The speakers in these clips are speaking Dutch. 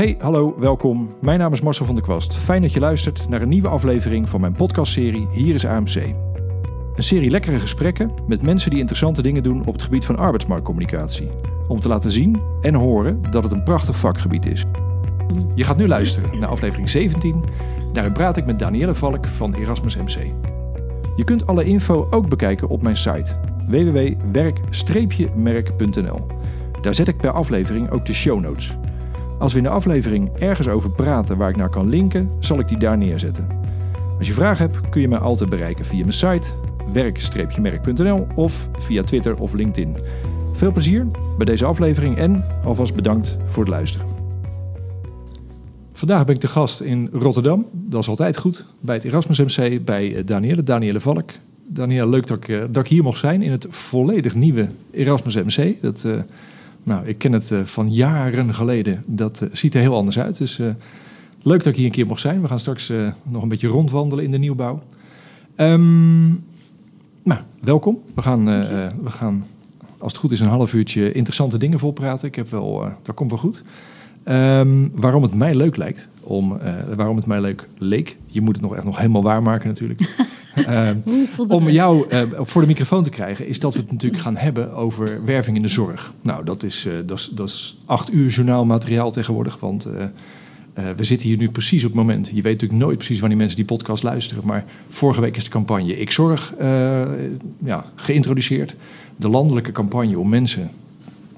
Hey, hallo, welkom. Mijn naam is Marcel van der Kwast. Fijn dat je luistert naar een nieuwe aflevering van mijn podcastserie Hier is AMC. Een serie lekkere gesprekken met mensen die interessante dingen doen op het gebied van arbeidsmarktcommunicatie. Om te laten zien en horen dat het een prachtig vakgebied is. Je gaat nu luisteren naar aflevering 17. Daarin praat ik met Danielle Valk van Erasmus MC. Je kunt alle info ook bekijken op mijn site www.werk-merk.nl. Daar zet ik per aflevering ook de show notes. Als we in de aflevering ergens over praten waar ik naar kan linken, zal ik die daar neerzetten. Als je vragen hebt, kun je mij altijd bereiken via mijn site werk-merk.nl of via Twitter of LinkedIn. Veel plezier bij deze aflevering en alvast bedankt voor het luisteren. Vandaag ben ik te gast in Rotterdam. Dat is altijd goed. Bij het Erasmus MC, bij eh, Danielle, Danielle Valk. Danielle, leuk dat ik, eh, dat hier mocht zijn in het volledig nieuwe Erasmus MC. Dat, uh, nou, ik ken het van jaren geleden. Dat ziet er heel anders uit. Dus leuk dat ik hier een keer mocht zijn. We gaan straks nog een beetje rondwandelen in de nieuwbouw. Um, nou, welkom. We gaan, we gaan, als het goed is, een half uurtje interessante dingen volpraten. Ik heb wel, dat komt wel goed. Um, waarom het mij leuk lijkt, om, uh, waarom het mij leuk leek, je moet het nog echt nog helemaal waarmaken natuurlijk. um, om jou uh, voor de microfoon te krijgen, is dat we het natuurlijk gaan hebben over werving in de zorg. Nou, dat is, uh, dat is, dat is acht uur journaalmateriaal tegenwoordig, want we zitten hier nu precies op het moment. Je weet natuurlijk nooit precies wanneer mensen die podcast luisteren, maar vorige week is de campagne Ik Zorg ja, geïntroduceerd. De landelijke campagne om mensen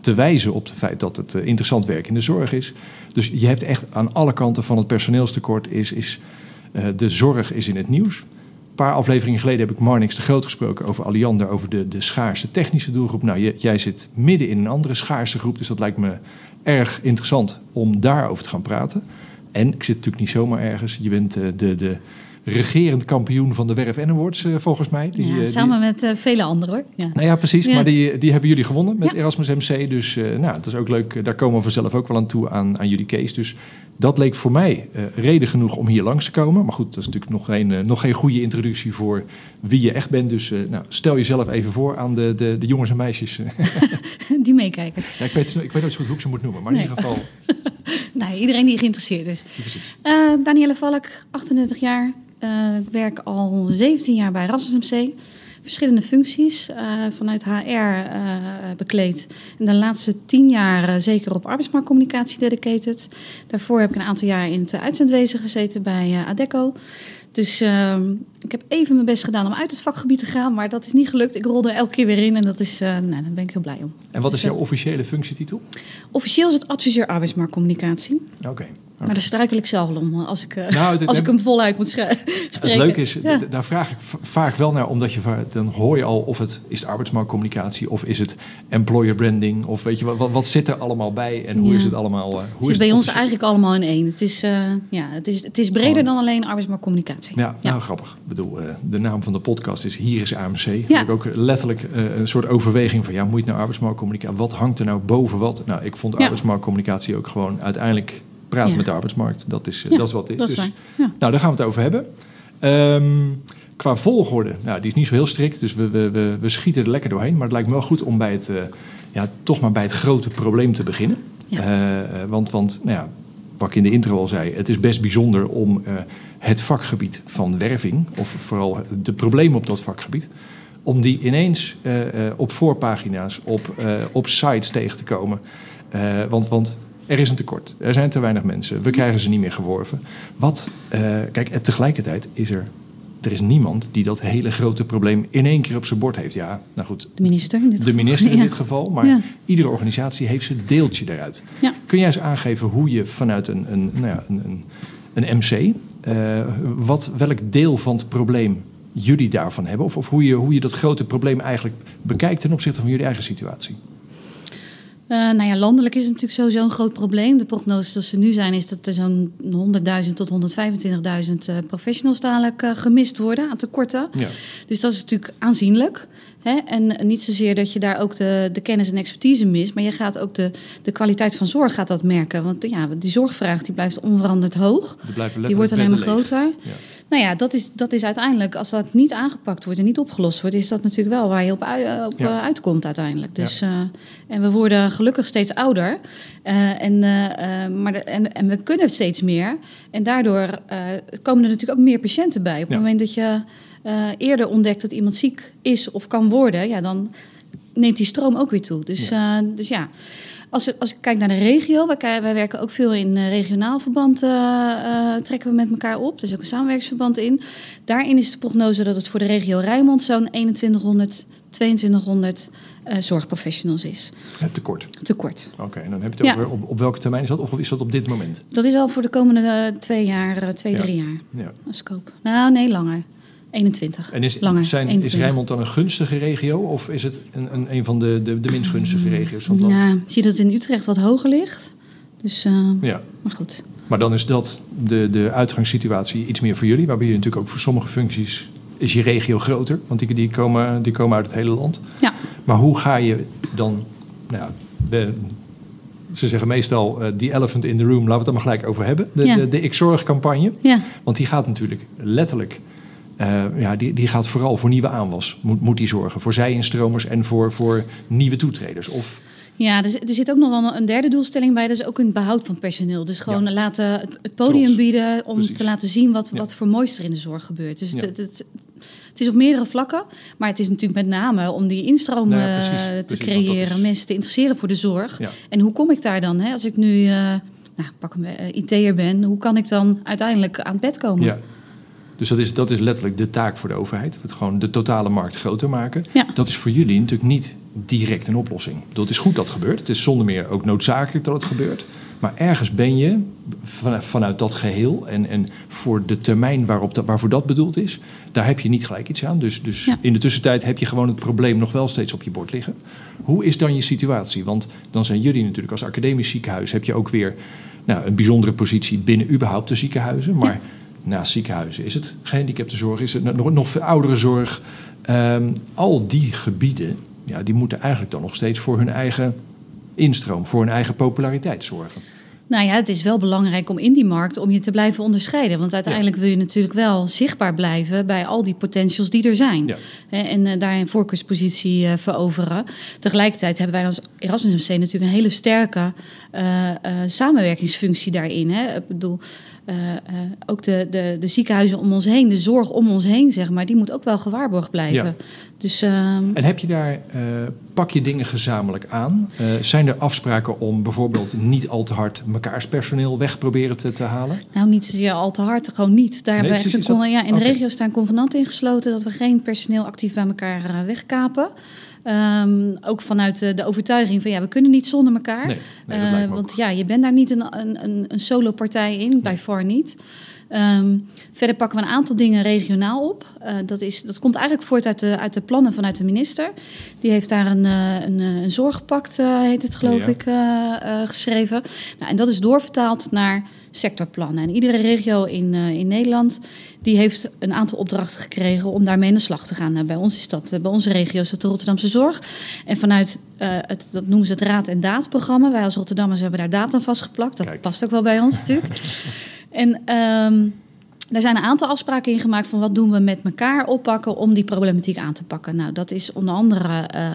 te wijzen op het feit dat het uh, interessant werk in de zorg is. Dus je hebt echt aan alle kanten van het personeelstekort is, is uh, de zorg is in het nieuws. Een paar afleveringen geleden heb ik Marnix de Groot gesproken over Aliander, over de, de schaarse technische doelgroep. Nou, jij zit midden in een andere schaarse groep, dus dat lijkt me erg interessant om daarover te gaan praten. En ik zit natuurlijk niet zomaar ergens. Je bent uh, de, de regerend kampioen van de Werf en Awards, uh, volgens mij. Die, ja, samen die... met uh, vele anderen hoor. Ja. Nou ja, precies. Ja. Maar die, die hebben jullie gewonnen met Erasmus MC. Dus uh, nou, het is ook leuk. Daar komen we vanzelf ook wel aan toe aan, aan jullie case. Dus dat leek voor mij reden genoeg om hier langs te komen. Maar goed, dat is natuurlijk nog geen, nog geen goede introductie voor wie je echt bent. Dus nou, stel jezelf even voor aan de, de, de jongens en meisjes. die meekijken. Ja, ik, weet, ik weet nooit zo goed hoe ik ze moet noemen. Maar nee. in ieder geval... nee, iedereen die geïnteresseerd is. Precies. Danielle Valk, 38 jaar. Uh, ik werk al 17 jaar bij Erasmus MC. Verschillende functies uh, vanuit HR uh, bekleed. En de laatste 10 jaar zeker op arbeidsmarktcommunicatie dedicated. Daarvoor heb ik een aantal jaar in het uitzendwezen gezeten bij Adeco. Dus ehm, ik heb even mijn best gedaan om uit het vakgebied te gaan, maar dat is niet gelukt. Ik rolde er elke keer weer in en dat is, nou, daar ben ik heel blij om. En wat is jouw officiële functietitel? Officieel is het adviseur arbeidsmarktcommunicatie. Oké. Okay. Maar daar struikel ik zelf om als ik, nou, dit, als ik hem voluit moet spreken. Het leuke is, ja. daar vraag ik vaak wel naar, omdat je dan hoor je al of het is het arbeidsmarktcommunicatie of is het employer branding of weet je wat, wat zit er allemaal bij en hoe ja. is het allemaal? Hoe het is, is bij het ons eigenlijk allemaal in één. Het is, uh, ja, het is, het is breder oh. dan alleen arbeidsmarktcommunicatie. Ja, ja. nou grappig. Bedoel, uh, de naam van de podcast is Hier is AMC. Ja. Heb ik ook letterlijk een soort overweging van ja, moet je nou arbeidsmarktcommunicatie? Wat hangt er nou boven wat? Nou, ik vond arbeidsmarktcommunicatie ook gewoon uiteindelijk praten ja. met de arbeidsmarkt. Dat is, ja, dat is wat het is. dus. Nou, daar gaan we het over hebben. Um, qua volgorde, nou, die is niet zo heel strikt, dus we, we, we, we, schieten er lekker doorheen. Maar het lijkt me wel goed om bij het, uh, ja, toch maar bij het grote probleem te beginnen. Uh, want, want nou ja, wat ik in de intro al zei, het is best bijzonder om uh, het vakgebied van werving, of vooral de problemen op dat vakgebied, om die ineens op voorpagina's, op, op sites tegen te komen. want, want er is een tekort. Er zijn te weinig mensen. We krijgen ze niet meer geworven. Wat, kijk, tegelijkertijd is er. Er is niemand die dat hele grote probleem in één keer op zijn bord heeft. Ja, nou goed. De minister in dit De minister in dit geval. Maar ja. iedere organisatie heeft zijn deeltje eruit. Ja. Kun jij eens aangeven hoe je vanuit een, een, nou ja, een, een, een MC. Uh, wat, welk deel van het probleem jullie daarvan hebben? Of, of hoe, je, hoe je dat grote probleem eigenlijk bekijkt ten opzichte van jullie eigen situatie? Uh, nou ja, landelijk is het natuurlijk sowieso een groot probleem. De prognose zoals ze nu zijn is dat er zo'n 100.000 tot 125.000 uh, professionals dadelijk uh, gemist worden aan tekorten. Ja. Dus dat is natuurlijk aanzienlijk. Hè? En niet zozeer dat je daar ook de, de kennis en expertise mist, maar je gaat ook de, de kwaliteit van zorg gaat dat merken. Want ja, die zorgvraag die blijft onveranderd hoog. Die, wordt alleen maar groter. Ja. Nou ja, dat is, dat is uiteindelijk, als dat niet aangepakt wordt en niet opgelost wordt, is dat natuurlijk wel waar je op, Ja. eh, uitkomt uiteindelijk. Dus, eh, en we worden gelukkig steeds ouder. eh, en, eh, eh, maar de- en, en we kunnen steeds meer. En daardoor eh, komen er natuurlijk ook meer patiënten bij. Op het moment dat je eh, eerder ontdekt dat iemand ziek is of kan worden, ja, dan neemt die stroom ook weer toe. Dus ja, dus ja. Als, ik- als ik kijk naar de regio, wij, wij werken ook veel in eh, regionaal verband, eh, eh, trekken we met elkaar op. Er is ook een samenwerkingsverband in. Daarin is de prognose dat het voor de regio Rijnmond zo'n 2100, 2200 eh, zorgprofessionals is. Het tekort. Tekort. Oké, en dan heb je het Ja. over op, op welke termijn is dat? Of is dat op dit moment? Dat is al voor de komende eh, twee jaar, eh, twee, Ja. drie jaar. Ja. Scope. Nou, nee, langer. 21. En is, langer. zijn, is 21. Rijnmond dan een gunstige regio? Of is het een, een, een van de, de, de minst gunstige regio's van het land? Ja, zie dat het in Utrecht wat hoger ligt. Dus, eh, Ja. maar goed. Maar dan is dat de, de uitgangssituatie iets meer voor jullie. Waarbij je natuurlijk ook voor sommige functies is je regio groter. Want die, die, komen, die komen uit het hele land. Ja. Maar hoe ga je dan... Nou ja, de, ze zeggen meestal eh, die elephant in the room. Laten we het er maar gelijk over hebben. De, Ja. de, de Ik Zorg campagne. Ja. Want die gaat natuurlijk letterlijk... eh, ja, die, die gaat vooral voor nieuwe aanwas. Moet, moet die zorgen. Voor zij-instromers en voor, voor nieuwe toetreders. Of Ja, er, zit- er zit ook nog wel een derde doelstelling bij. Dat is ook een behoud van personeel. Dus gewoon Ja. laten het, het podium Trots. bieden om Precies. te laten zien wat, Ja. wat voor moois er in de zorg gebeurt. Dus Ja. het, het, het is op meerdere vlakken. Maar het is natuurlijk met name om die instroom Nou ja, eh, precies, te precies, creëren. is- Mensen te interesseren voor de zorg. Ja. En hoe kom ik daar dan? Hè? Als ik nu, eh nou, pak een IT'er ben. Hoe kan ik dan uiteindelijk aan het bed komen? Ja. Dus dat is, dat is letterlijk de taak voor de overheid. Het gewoon de totale markt groter maken. Ja. Dat is voor jullie natuurlijk niet direct een oplossing. Het is goed dat het gebeurt. Het is zonder meer ook noodzakelijk dat het gebeurt. Maar ergens ben je van- vanuit dat geheel en, en voor de termijn waarop dat, waarvoor dat bedoeld is, daar heb je niet gelijk iets aan. Dus, dus Ja. in de tussentijd heb je gewoon het probleem nog wel steeds op je bord liggen. Hoe is dan je situatie? Want dan zijn jullie natuurlijk als academisch ziekenhuis heb je ook weer nou, een bijzondere positie binnen überhaupt de ziekenhuizen. Maar naast ziekenhuizen is het gehandicaptenzorg, is het nog, nog ouderenzorg. Ehm, al die gebieden, ja, die moeten eigenlijk dan nog steeds voor hun eigen instroom, voor hun eigen populariteit zorgen. Nou ja, het is wel belangrijk om in die markt om je te blijven onderscheiden. Want uiteindelijk wil je natuurlijk wel zichtbaar blijven bij al die potentials die er zijn. Ja. En eh, daar een voorkeurspositie eh, veroveren. Tegelijkertijd hebben wij als Erasmus MC natuurlijk een hele sterke eh, samenwerkingsfunctie daarin. Hè. Ik bedoel, eh, eh, ook de, de, de ziekenhuizen om ons heen, de zorg om ons heen, zeg maar, die moet ook wel gewaarborgd blijven. Ja. Dus ehm, En heb je daar, eh, pak je dingen gezamenlijk aan? Zijn er afspraken om bijvoorbeeld niet al te hard mekaars personeel weg proberen te, te halen? Nou, niet zozeer al te hard, gewoon niet. Daar hebben we echt een ja, in de regio staan convenanten ingesloten dat we geen personeel actief bij elkaar wegkapen. Ehm, ook vanuit de, overtuiging van ja, we kunnen niet zonder elkaar. Nee, Eh, want ook. ja, je bent daar niet een, een, een, een solo-partij in, bij far niet. Ehm, verder pakken we een aantal dingen regionaal op. Eh, dat, is, dat komt eigenlijk voort uit de, uit de plannen vanuit de minister. Die heeft daar een, eh, een, een zorgpact, heet het geloof Ja. ik, geschreven. Nou, en dat is doorvertaald naar sectorplannen. En iedere regio in, eh, in Nederland die heeft een aantal opdrachten gekregen om daarmee aan de slag te gaan. Nou, bij ons is dat, eh, bij onze regio is dat de Rotterdamse Zorg. En vanuit eh, het, dat noemen ze het Raad en Daad-programma. Wij als Rotterdammers hebben daar daad aan vastgeplakt. Dat Kijk. past ook wel bij ons natuurlijk. en ehm, daar zijn een aantal afspraken in gemaakt van wat doen we met elkaar oppakken om die problematiek aan te pakken. Nou, dat is onder andere eh,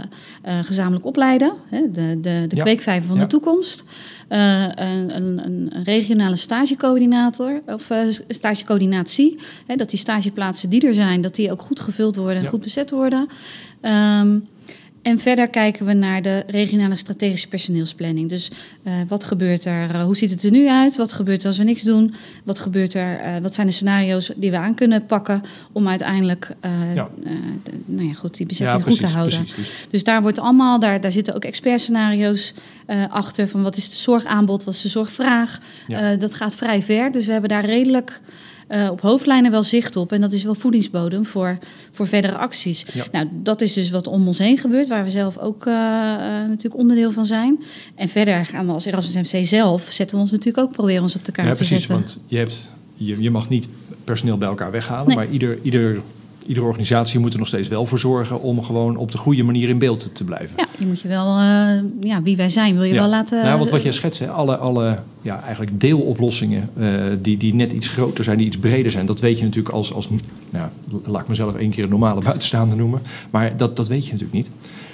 eh, gezamenlijk opleiden, hè, de, de, de Ja. kweekvijver van Ja. de toekomst. Eh, een, een, een regionale stagecoördinator of stagecoördinatie. Hè, dat die stageplaatsen die er zijn, dat die ook goed gevuld worden en Ja. goed bezet worden. Ehm, en verder kijken we naar de regionale strategische personeelsplanning. Dus eh, wat gebeurt er? Eh, hoe ziet het er nu uit? Wat gebeurt er als we niks doen? Wat gebeurt er? eh, wat zijn de scenario's die we aan kunnen pakken om uiteindelijk Ja. de- nou ja, goed, die bezetting goed te houden? precies. Dus Dus daar wordt allemaal, daar, daar zitten ook expertscenario's achter van wat is de zorgaanbod, wat is de zorgvraag. Ja. Dat gaat vrij ver. Dus we hebben daar redelijk eh, op hoofdlijnen wel zicht op. En dat is wel voedingsbodem voor, voor verdere acties. Ja. Nou, dat is dus wat om ons heen gebeurt, waar we zelf ook eh, eh, natuurlijk onderdeel van zijn. En verder gaan we als Erasmus MC zelf, zetten we ons natuurlijk ook proberen ons op de kaart Ja, te precies. zetten. Want je, hebt, je, je mag niet personeel bij elkaar weghalen, Nee. maar ieder, ieder iedere organisatie moet er nog steeds wel voor zorgen om gewoon op de goede manier in beeld te blijven. Ja, je moet je wel, uh, ja, wie wij zijn, wil je wel laten. Nou, want wat jij schetst, hè, alle, alle ja, eigenlijk deeloplossingen uh, die, die net iets groter zijn, die iets breder zijn, dat weet je natuurlijk als, als nou, laat ik mezelf één keer een normale buitenstaander noemen, maar dat, dat weet je natuurlijk niet.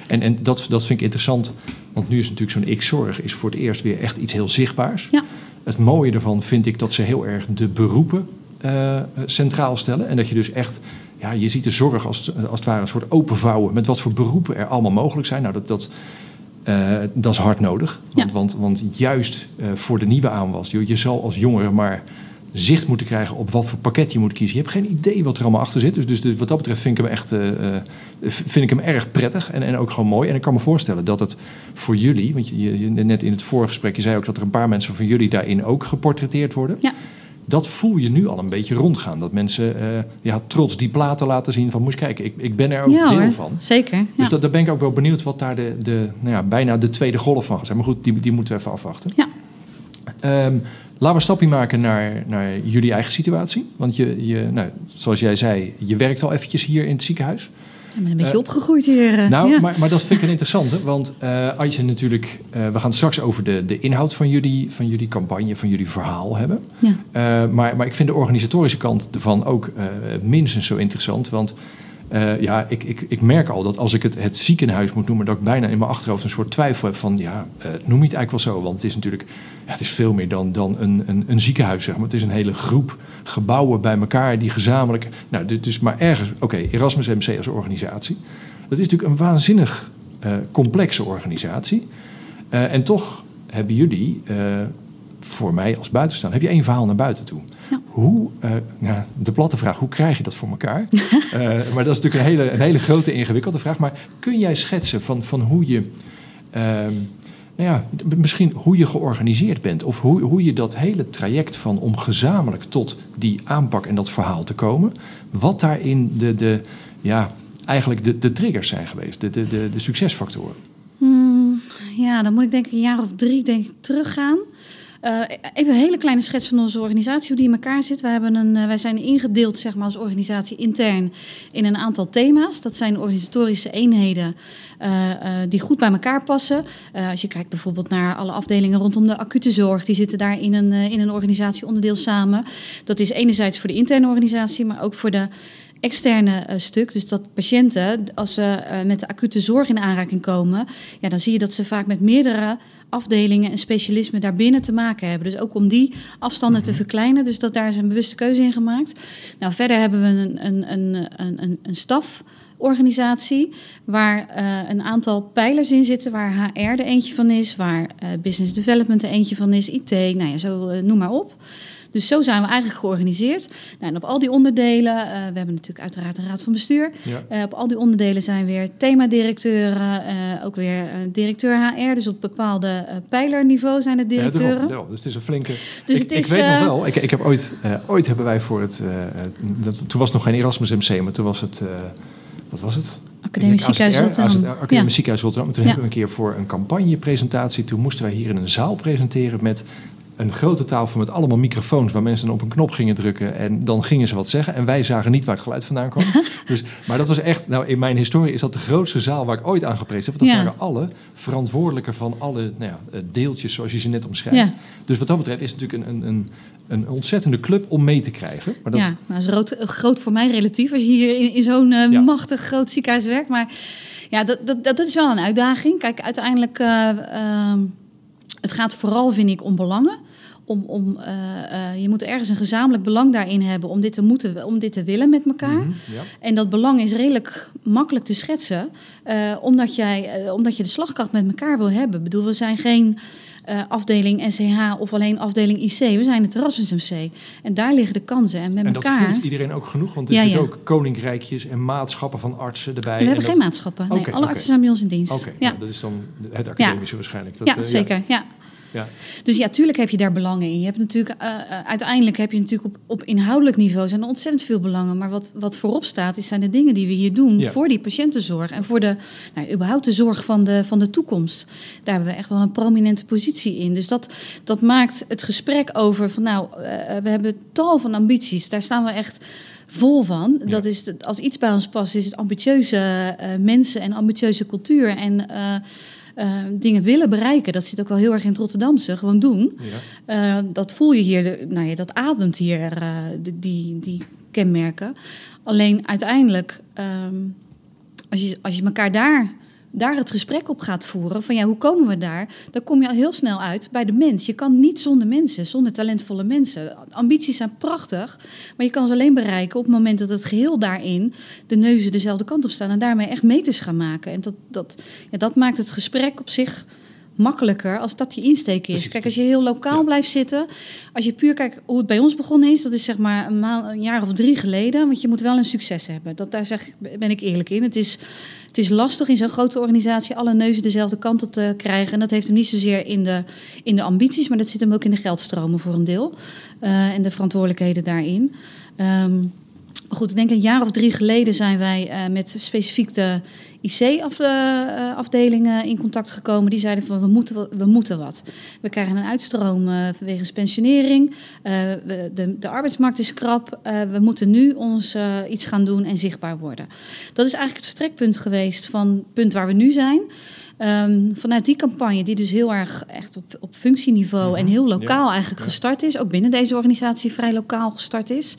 En, en dat, dat vind ik interessant, want nu is natuurlijk zo'n X-zorg is voor het eerst weer echt iets heel zichtbaars. Ja. Het mooie ervan vind ik dat ze heel erg de beroepen uh, centraal stellen. En dat je dus echt, ja, je ziet de zorg als, als het ware een soort openvouwen met wat voor beroepen er allemaal mogelijk zijn. Nou, dat, dat, uh, dat is hard nodig. Want, Ja. want, want juist uh, voor de nieuwe aanwas, je, je zal als jongere maar zicht moeten krijgen op wat voor pakket je moet kiezen. Je hebt geen idee wat er allemaal achter zit. Dus, dus de, wat dat betreft vind ik hem echt uh, vind ik hem erg prettig en, en ook gewoon mooi. En ik kan me voorstellen dat het voor jullie, want je, je, net in het vorige gesprek, je zei ook dat er een paar mensen van jullie daarin ook geportretteerd worden. Ja. Dat voel je nu al een beetje rondgaan. Dat mensen uh, ja, trots die platen laten zien van... moest kijken, ik, ik ben er ook ja, deel hoor. van. Zeker. Ja. Dus dat, daar ben ik ook wel benieuwd wat daar de, de, nou ja, bijna de tweede golf van is. Maar goed, die, die moeten we even afwachten. Ja. Um, laten we een stapje maken naar, naar jullie eigen situatie. Want je, je nou, zoals jij zei, je werkt al eventjes hier in het ziekenhuis. Ik ben een beetje uh, opgegroeid hier. Nou, ja. maar, maar dat vind ik een interessante. Want uh, als je natuurlijk... We gaan straks over de, de inhoud van jullie, van jullie campagne, van jullie verhaal hebben. Ja. Maar, maar ik vind de organisatorische kant ervan ook minstens zo interessant. Want ja, ik, ik, ik merk al dat als ik het het ziekenhuis moet noemen... dat ik bijna in mijn achterhoofd een soort twijfel heb van... ja, noem je het eigenlijk wel zo? Want het is natuurlijk... Ja, het is veel meer dan, dan een, een, een ziekenhuis, zeg maar. Het is een hele groep gebouwen bij elkaar die gezamenlijk... Nou, dus maar ergens... Oké, Erasmus MC als organisatie. Dat is natuurlijk een waanzinnig uh, complexe organisatie. En toch hebben jullie, voor mij als buitenstaander, heb je één verhaal naar buiten toe. Ja. Hoe, nou, de platte vraag, hoe krijg je dat voor elkaar? maar dat is natuurlijk een hele, een hele grote, ingewikkelde vraag. Maar kun jij schetsen van, van hoe je... ehm, nou ja, misschien hoe je georganiseerd bent. Of hoe, hoe je dat hele traject van om gezamenlijk tot die aanpak en dat verhaal te komen. Wat daarin de, de, ja, eigenlijk de, de triggers zijn geweest, de, de, de, de succesfactoren. Hmm, ja, dan moet ik denk ik een jaar of drie denk ik, teruggaan. Uh, even een hele kleine schets van onze organisatie, hoe die in elkaar zit. Wij, hebben een, uh, wij zijn ingedeeld zeg maar, als organisatie intern in een aantal thema's. Dat zijn organisatorische eenheden uh, die goed bij elkaar passen. als je kijkt bijvoorbeeld naar alle afdelingen rondom de acute zorg, die zitten daar in een, in een organisatieonderdeel samen. Dat is enerzijds voor de interne organisatie, maar ook voor de externe stuk. Dus dat patiënten, als ze met de acute zorg in aanraking komen, ja, dan zie je dat ze vaak met meerdere afdelingen en specialismen daarbinnen te maken hebben. Dus ook om die afstanden te verkleinen. Dus dat daar is een bewuste keuze in gemaakt. Nou, verder hebben we een, een, een, een, een staf organisatie waar uh, een aantal pijlers in zitten, waar HR er eentje van is, waar uh, business development er eentje van is, IT, nou ja, zo uh, noem maar op. Dus zo zijn we eigenlijk georganiseerd. Nou, en op al die onderdelen, uh, we hebben natuurlijk uiteraard een raad van bestuur. Ja. Uh, op al die onderdelen zijn weer themadirecteuren, uh, ook weer directeur HR. Dus op bepaalde pijlerniveau zijn het directeuren. Ja, daarom, daarom. Dus het is een flinke. Dus ik, het is, ik weet nog wel, ik, ik heb ooit, ooit hebben wij voor het, dat, toen was het nog geen Erasmus MC, maar toen was het, wat was het? Academisch Ziekenhuis Rotterdam. Academisch. Ziekenhuis Rotterdam. Toen ja. hebben we een keer voor een campagnepresentatie, toen moesten wij hier in een zaal presenteren met een grote tafel met allemaal microfoons waar mensen op een knop gingen drukken en dan gingen ze wat zeggen en wij zagen niet waar het geluid vandaan kwam. dus, maar dat was echt, nou in mijn historie is dat de grootste zaal waar ik ooit aan geprezen heb. Want dat Ja. waren alle verantwoordelijken van alle nou ja, deeltjes zoals je ze net omschrijft. Ja. Dus wat dat betreft is het natuurlijk een, een, een, een ontzettende club om mee te krijgen. Maar dat, Ja, nou, dat is rood, groot voor mij relatief als je hier in, in zo'n eh, Ja. machtig groot ziekenhuis werkt. Maar ja, dat, dat, dat is wel een uitdaging. Kijk, uiteindelijk, eh, ehm, het gaat vooral, vind ik, om belangen. Om, om, eh, eh, je moet ergens een gezamenlijk belang daarin hebben om dit te, moeten, om dit te willen met elkaar. Mhm, ja. En dat belang is redelijk makkelijk te schetsen, eh, omdat, jij, omdat je de slagkracht met elkaar wil hebben. Ik bedoel, we zijn geen eh, afdeling NCH of alleen afdeling IC, we zijn het Erasmus MC. En daar liggen de kansen. En met En dat voelt iedereen ook genoeg, want er Ja, zitten ja. ook koninkrijkjes en maatschappen van artsen erbij. we en hebben dat- geen maatschappen. Nee, alle artsen zijn bij ons in dienst. Oké, ja. nou, dat is dan het academische waarschijnlijk. Dat, ja, eh, zeker. Ja. Ja. Dus ja, tuurlijk heb je daar belangen in. Je hebt natuurlijk, eh, eh, uiteindelijk heb je natuurlijk op, op inhoudelijk niveau zijn er ontzettend veel belangen. Maar wat, wat voorop staat, is zijn de dingen die we hier doen Ja. voor die patiëntenzorg. En voor de, nou, überhaupt de zorg van de, van de toekomst. Daar hebben we echt wel een prominente positie in. Dus dat, dat maakt het gesprek over van nou, eh, we hebben tal van ambities. Daar staan we echt vol van. Dat is als iets bij ons past, is het ambitieuze mensen en ambitieuze cultuur en eh, dingen willen bereiken. Dat zit ook wel heel erg in het Rotterdamse, gewoon doen. Ja. Eh, dat voel je hier, nou ja, dat ademt hier, eh, die, die kenmerken. Alleen uiteindelijk, ehm, als, je, als je elkaar daar, daar het gesprek op gaat voeren, van ja, hoe komen we daar? Dan kom je al heel snel uit bij de mens. Je kan niet zonder mensen, zonder talentvolle mensen. Ambities zijn prachtig, maar je kan ze alleen bereiken op het moment dat het geheel daarin de neuzen dezelfde kant op staan en daarmee echt meters gaan maken. En dat, dat, ja, dat maakt het gesprek op zich makkelijker als dat je insteek is. Kijk, als je heel lokaal Ja. blijft zitten, als je puur kijkt hoe het bij ons begonnen is, dat is zeg maar een, een jaar of drie geleden, want je moet wel een succes hebben. Dat, daar zeg, ben ik eerlijk in. Het is, het is lastig in zo'n grote organisatie alle neuzen dezelfde kant op te krijgen. En dat heeft hem niet zozeer in de, in de ambities, maar dat zit hem ook in de geldstromen voor een deel. eh, en de verantwoordelijkheden daarin. Ehm, goed, ik denk een jaar of drie geleden zijn wij eh, met specifiek de IC-afdelingen in contact gekomen. Die zeiden van we moeten, we moeten wat. We krijgen een uitstroom eh vanwege pensionering. Eh, we- de, de arbeidsmarkt is krap. Eh, we moeten nu ons iets gaan doen en zichtbaar worden. Dat is eigenlijk het vertrekpunt geweest van het punt waar we nu zijn. Ehm, vanuit die campagne, die dus heel erg echt op, op functieniveau en heel lokaal eigenlijk ja. gestart is, ook binnen deze organisatie vrij lokaal gestart is,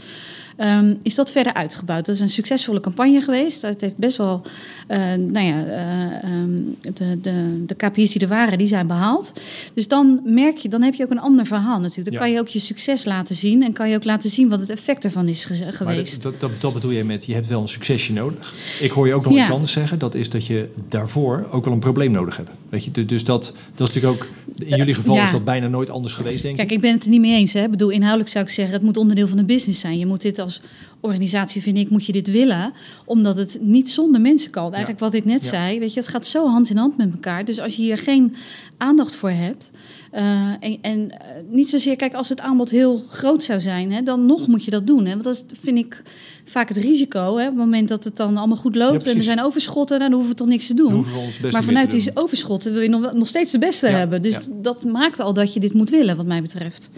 ehm, is dat verder uitgebouwd. Dat is een succesvolle campagne geweest. Dat heeft best wel, eh, nou ja, eh, ehm, de, de, de KPI's die er waren, die zijn behaald. Dus dan merk je, dan heb je ook een ander verhaal natuurlijk. Dan Ja. kan je ook je succes laten zien en kan je ook laten zien wat het effect ervan is ge- geweest. dat, dat, dat bedoel je met, je hebt wel een succesje nodig. Ik hoor je ook nog Ja. iets anders zeggen. Dat is dat je daarvoor ook wel een probleem nodig hebt. Weet je? Du- Dus dat, dat is natuurlijk ook, in jullie geval Ja. is dat bijna nooit anders geweest, denk Kijk, ik. ik ben het er niet mee eens. Hè. Ik bedoel, inhoudelijk zou ik zeggen, het moet onderdeel van de business zijn. Je moet dit als organisatie, vind ik, moet je dit willen. Omdat het niet zonder mensen kan. Eigenlijk wat ik net Ja. zei, weet je, het gaat zo hand in hand met elkaar. Dus als je hier geen aandacht voor hebt... eh, en en eh, niet zozeer, kijk, als het aanbod heel groot zou zijn... Hè, dan nog moet je dat doen. Hè. Want dat is, vind ik vaak het risico. Hè. Op het moment dat het dan allemaal goed Ja, loopt en er zijn overschotten... dan hoeven we toch niks te doen. Maar vanuit die doen. overschotten wil je nog, nog steeds de beste hebben. Dus dat maakt al dat je dit moet willen, wat mij betreft.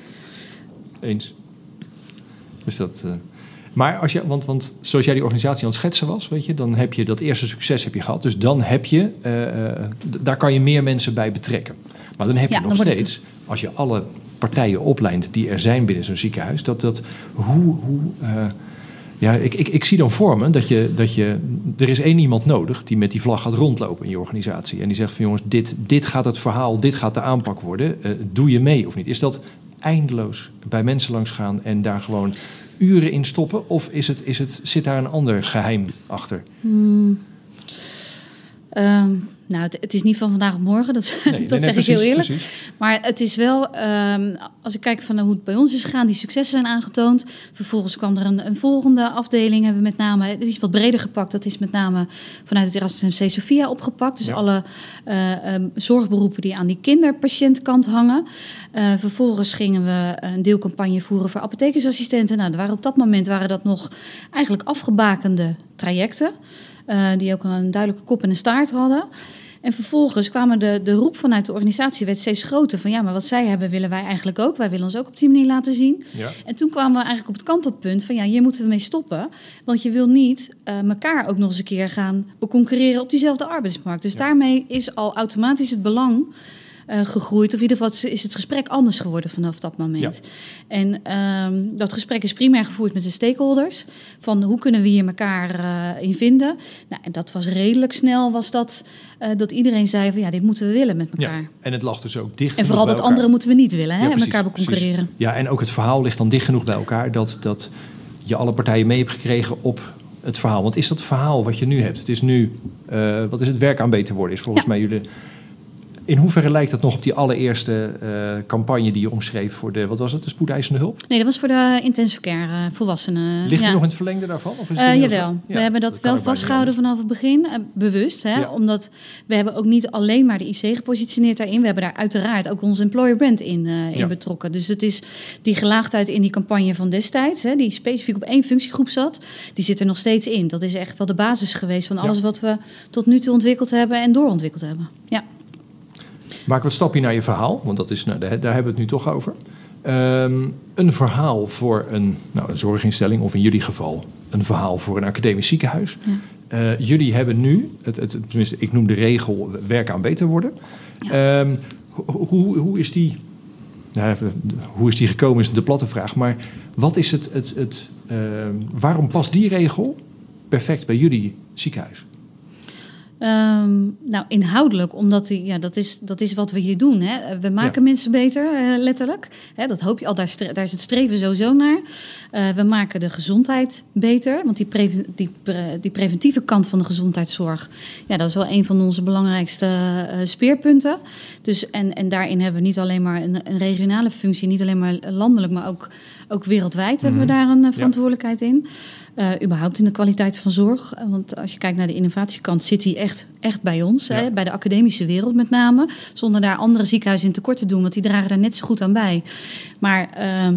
Eens. Dus dat... eh, maar als je, want, want zoals jij die organisatie aan het schetsen was, weet je, dan heb je dat eerste succes heb je gehad. Dus dan heb je, eh, eh, daar kan je meer mensen bij betrekken. Maar dan heb je nog steeds, als je alle partijen oplijnt die er zijn binnen zo'n ziekenhuis, dat dat hoe, hoe eh, ja, ik, ik, ik zie dan voor me dat je, dat je, er is één iemand nodig die met die vlag gaat rondlopen in je organisatie. En die zegt van jongens, dit, dit gaat het verhaal, dit gaat de aanpak worden. Doe je mee of niet? Is dat eindeloos bij mensen langs gaan en daar gewoon uren in stoppen? Of is het, is het, zit daar een ander geheim achter? Ehm, nou, het, het is niet van vandaag op morgen, dat, Nee, nee, dat nee, zeg ik heel eerlijk. precies. Maar het is wel, ehm, als ik kijk van hoe het bij ons is gegaan, die successen zijn aangetoond. Vervolgens kwam er een, een volgende afdeling, hebben we met name, het is wat breder gepakt. Dat is met name vanuit het Erasmus MC Sophia opgepakt. Dus Ja. alle eh, ehm, zorgberoepen die aan die kinderpatiëntkant hangen. Eh, vervolgens gingen we een deelcampagne voeren voor apothekersassistenten. Nou, waren op dat moment waren dat nog eigenlijk afgebakende trajecten. Eh, die ook een duidelijke kop en een staart hadden. En vervolgens kwamen de, de roep vanuit de organisatie werd steeds groter. Van ja, maar wat zij hebben willen wij eigenlijk ook. Wij willen ons ook op die manier laten zien. Ja. En toen kwamen we eigenlijk op het kantelpunt van ja, hier moeten we mee stoppen. Want je wil niet eh, elkaar ook nog eens een keer gaan beconcurreren op diezelfde arbeidsmarkt. Dus Ja. daarmee is al automatisch het belang eh, gegroeid. Of in ieder geval is het gesprek anders geworden vanaf dat moment. En ehm, dat gesprek is primair gevoerd met de stakeholders. Van hoe kunnen we hier elkaar eh, in vinden. Nou, en dat was redelijk snel, was dat, eh, dat iedereen zei van ja, dit moeten we willen met elkaar. Ja. En het lag dus ook dicht En vooral dat elkaar. anderen moeten we niet willen, hè, Ja, en precies, elkaar beconcurreren. precies. Ja, en ook het verhaal ligt dan dicht genoeg bij elkaar dat, dat je alle partijen mee hebt gekregen op het verhaal. Want is dat verhaal wat je nu hebt? Het is nu, wat is het werk aan beter worden? Is volgens Ja. mij jullie. In hoeverre lijkt dat nog op die allereerste eh, campagne die je omschreef voor de, wat was het, de spoedeisende hulp? Nee, dat was voor de intensive care eh, volwassenen. Ligt ja. die nog in het verlengde daarvan? Of is het inmiddels- jawel, Ja, we hebben dat, wel vastgehouden vanaf het begin, eh, bewust. Hè? Ja. Omdat we hebben ook niet alleen maar de IC gepositioneerd daarin. We hebben daar uiteraard ook onze employer brand in, betrokken. Dus het is die gelaagdheid in die campagne van destijds, hè, die specifiek op één functiegroep zat, die zit er nog steeds in. Dat is echt wel de basis geweest van alles wat we tot nu toe ontwikkeld hebben en doorontwikkeld hebben. Ja. Maak we een stapje naar je verhaal, want dat is, nou, daar, daar hebben we het nu toch over. Ehm, een verhaal voor een, nou, een zorginstelling, of in jullie geval een verhaal voor een academisch ziekenhuis. Ja. Eh, jullie hebben nu, het, het, tenminste, ik noem de regel werken aan beter worden. Ehm, ho- hoe, hoe, is die, nou, hoe is die gekomen is de platte vraag. Maar wat is het, het, het ehm, waarom past die regel perfect bij jullie ziekenhuis? Ehm, nou, inhoudelijk, omdat die, ja, dat, is, dat is wat we hier doen. Hè. We maken mensen beter, eh, letterlijk. Hè, dat hoop je al, daar, daar is het streven sowieso naar. Eh, we maken de gezondheid beter, want die, die, pre- die preventieve kant van de gezondheidszorg... Ja, dat is wel een van onze belangrijkste eh, speerpunten. Dus, en, en daarin hebben we niet alleen maar een, een regionale functie... niet alleen maar landelijk, maar ook, ook wereldwijd hebben we Mhm. daar een eh, Ja. verantwoordelijkheid in... Eh, überhaupt in de kwaliteit van zorg. Eh, Want als je kijkt naar de innovatiekant, zit die echt, echt bij ons. Ja. Hè, bij de academische wereld met name. Zonder daar andere ziekenhuizen in tekort te doen, want die dragen daar net zo goed aan bij. Maar ehm,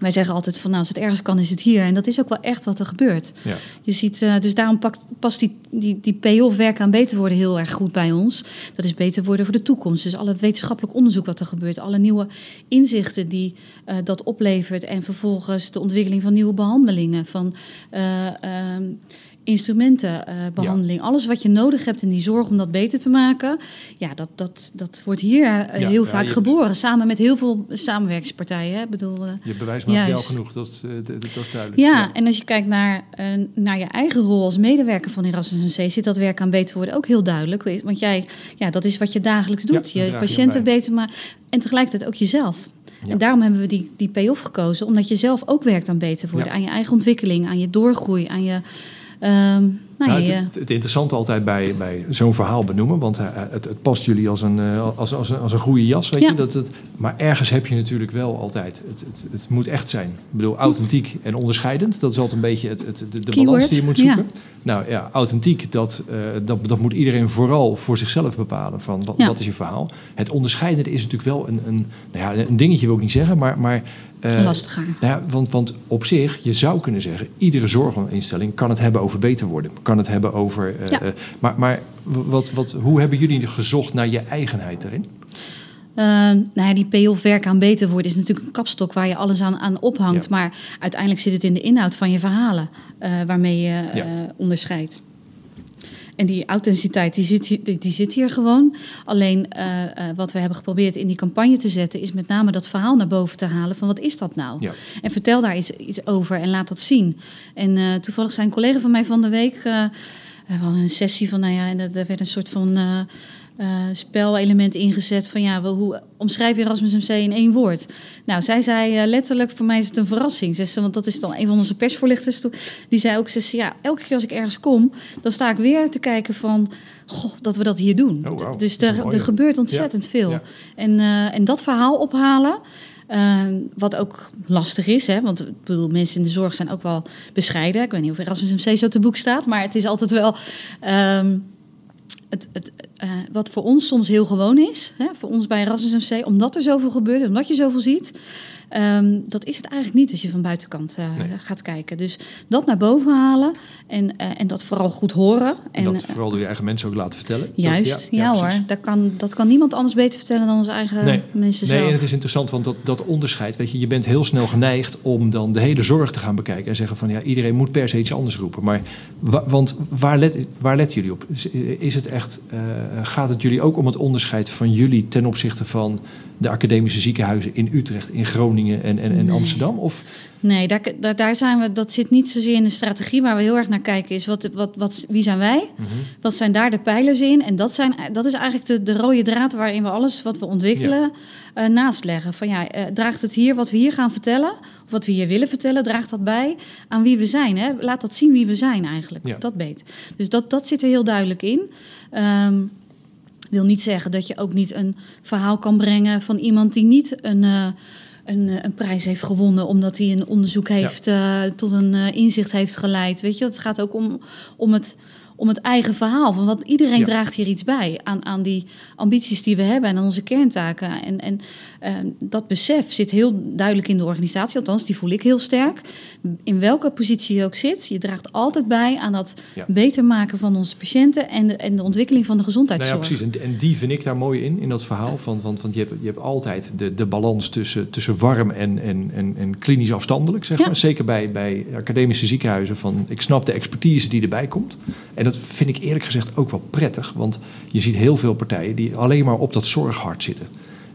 wij zeggen altijd van nou, als het ergens kan, is het hier. En dat is ook wel echt wat er gebeurt. Ja. Je ziet, eh, dus daarom pakt, past die, die, die payoff werken aan beter worden heel erg goed bij ons. Dat is beter worden voor de toekomst. Dus alle wetenschappelijk onderzoek wat er gebeurt, alle nieuwe inzichten die eh, dat oplevert. En vervolgens de ontwikkeling van nieuwe behandelingen, van eh, ehm, instrumentenbehandeling. Alles wat je nodig hebt in die zorg om dat beter te maken. Ja, dat, dat, dat wordt hier eh, Ja, heel ja, vaak geboren. Samen met heel veel samenwerkingspartijen. Hè? Bedoel, eh, Je hebt bewijsmateriaal Juist. genoeg, dat, eh, dat, dat is duidelijk. ja, en als je kijkt naar, eh, naar je eigen rol als medewerker van Erasmus MC, zit dat werk aan beter worden ook heel duidelijk. Want jij, ja, dat is wat je dagelijks doet. je patiënten beter maken en tegelijkertijd ook jezelf. Ja. En daarom hebben we die, die payoff gekozen, omdat je zelf ook werkt aan beter worden. Ja. Aan je eigen ontwikkeling, aan je doorgroei, aan je. 嗯、nou, Nou, het, het, het interessante altijd bij, bij zo'n verhaal benoemen, want eh, het, het past jullie als een, eh, als, als, een, als een goede jas, weet Ja. je. Dat het, maar ergens heb je natuurlijk wel altijd, het, het, het moet echt zijn. Ik bedoel, authentiek en onderscheidend, dat is altijd een beetje het, het, de, de balans die je moet ja. zoeken. Nou ja, authentiek, dat, eh, dat, dat moet iedereen vooral voor zichzelf bepalen, van wat, Ja. wat is je verhaal. Het onderscheidende is natuurlijk wel een, een, nou ja, een dingetje wil ik niet zeggen, maar... maar eh, lastiger. nou ja, want, want op zich, je zou kunnen zeggen, iedere zorginstelling kan het hebben over beter worden. Kan het hebben over. eh, Ja. eh, maar maar wat, wat, hoe hebben jullie gezocht naar je eigenheid daarin? Eh, nou ja, die payoff werk aan beter worden is natuurlijk een kapstok waar je alles aan, aan ophangt. Ja. Maar uiteindelijk zit het in de inhoud van je verhalen waarmee je Ja. onderscheidt. En die authenticiteit die zit, hier, die, die zit hier gewoon. Alleen eh, eh, wat we hebben geprobeerd in die campagne te zetten, is met name dat verhaal naar boven te halen van wat is dat nou? Ja. En vertel daar iets, iets over en laat dat zien. En eh, toevallig zijn een collega van mij van de week. we hadden een sessie van, nou ja, en er er werd een soort van eh, spelelement ingezet van, ja, wel, hoe omschrijf je Erasmus MC in één woord? Nou, zij zei eh, letterlijk, voor mij is het een verrassing. Ze zei, want dat is dan een van onze persvoorlichters. toe- Die zei ook, ze zei, ja, elke keer als ik ergens kom, dan sta ik weer te kijken van, goh, dat we dat hier doen. Oh. Dus er, er gebeurt ontzettend veel. Ja. En, eh, en dat verhaal ophalen, wat ook lastig is, hè, want ik bedoel, mensen in de zorg zijn ook wel bescheiden. Ik weet niet of Erasmus MC zo te boek staat, maar het is altijd wel. ehm, het, het, eh, wat voor ons soms heel gewoon is, hè, voor ons bij Erasmus MC, omdat er zoveel gebeurt, omdat je zoveel ziet, ehm, dat is het eigenlijk niet als je van buitenkant eh, Nee. gaat kijken. Dus dat naar boven halen en, eh, en dat vooral goed horen. En En, dat eh, vooral door je eigen mensen ook laten vertellen. Dat- Juist, ja, precies. hoor. Dat kan, dat kan niemand anders beter vertellen dan onze eigen Nee, mensen nee, zelf. en het is interessant, want dat, dat onderscheid, weet je, je bent heel snel geneigd om dan de hele zorg te gaan bekijken en zeggen van ja, iedereen moet per se iets anders roepen. Maar wa- want waar, let, waar letten jullie op? Is, is het echt, gaat het jullie ook om het onderscheid van jullie ten opzichte van de academische ziekenhuizen in Utrecht, in Groningen en, en, en Nee. Amsterdam? Of Nee, daar, daar, daar zijn we, dat zit niet zozeer in de strategie. Waar we heel erg naar kijken is, wat, wat, wat, wie zijn wij? Wat zijn daar de pijlers in? En dat, zijn, dat is eigenlijk de, de rode draad waarin we alles wat we ontwikkelen eh, naast leggen. Van ja, eh, draagt het hier, wat we hier gaan vertellen, of wat we hier willen vertellen, draagt dat bij aan wie we zijn? Hè? Laat dat zien wie we zijn eigenlijk. Ja. Dat beter. Dus dat, dat zit er heel duidelijk in. Ehm wil niet zeggen dat je ook niet een verhaal kan brengen van iemand die niet een, eh, een, eh, een prijs heeft gewonnen, omdat hij een onderzoek heeft eh, tot een eh, inzicht heeft geleid. Weet je, het gaat ook om, om het om het eigen verhaal. Van wat iedereen draagt hier iets bij aan, aan die ambities die we hebben en aan onze kerntaken. En, en ehm, dat besef zit heel duidelijk in de organisatie, althans, die voel ik heel sterk. In welke positie je ook zit, je draagt altijd bij aan dat beter maken van onze patiënten en de, en de ontwikkeling van de gezondheidszorg. Nou ja, precies. En, en, die vind ik daar mooi in, in dat verhaal. Van, van, van je, hebt, je hebt altijd de, de balans tussen, tussen warm en, en, en, en klinisch afstandelijk, zeg maar. Zeker bij, bij academische ziekenhuizen. Van, ik snap de expertise die erbij komt. En dat vind ik eerlijk gezegd ook wel prettig. Want je ziet heel veel partijen die alleen maar op dat zorghart zitten.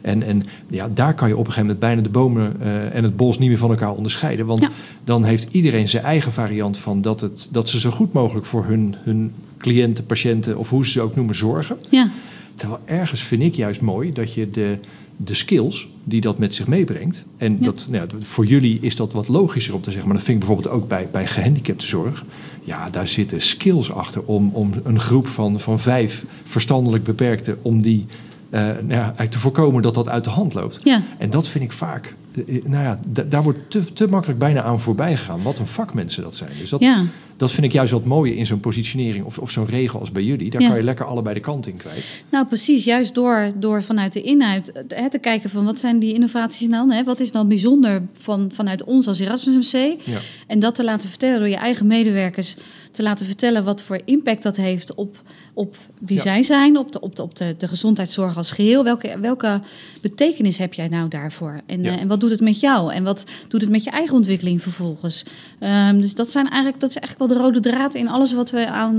En, en ja, daar kan je op een gegeven moment bijna de bomen uh, en het bos niet meer van elkaar onderscheiden. Want dan heeft iedereen zijn eigen variant van dat, het, dat ze zo goed mogelijk voor hun, hun cliënten, patiënten of hoe ze ze ook noemen zorgen. Ja. Terwijl ergens vind ik juist mooi dat je de, de skills die dat met zich meebrengt. En dat, nou ja, voor jullie is dat wat logischer om te zeggen. Maar dat vind ik bijvoorbeeld ook bij, bij gehandicaptenzorg. Ja, daar zitten skills achter om, om een groep van, van vijf verstandelijk beperkten... om die uh, nou ja, eigenlijk te voorkomen dat dat uit de hand loopt. Ja. En dat vind ik vaak eh, nou ja, daar wordt te, te makkelijk bijna aan voorbij gegaan. Wat een vakmensen dat zijn. Dus dat, ja. Dat vind ik juist wat mooie in zo'n positionering of, of zo'n regel als bij jullie. Daar kan je lekker allebei de kant in kwijt. Nou, precies. Juist door, door vanuit de inhoud hè, te kijken van wat zijn die innovaties dan? Hè? Wat is dan bijzonder van, vanuit ons als Erasmus MC? Ja. En dat te laten vertellen door je eigen medewerkers. Te laten vertellen wat voor impact dat heeft op op wie zij zijn, op, de, op, de, op de, de gezondheidszorg als geheel. Welke, welke betekenis heb jij nou daarvoor? En, eh, en wat doet het met jou? En wat doet het met je eigen ontwikkeling vervolgens? Um, dus dat, zijn eigenlijk, dat is eigenlijk wel de rode draad in alles wat we aan.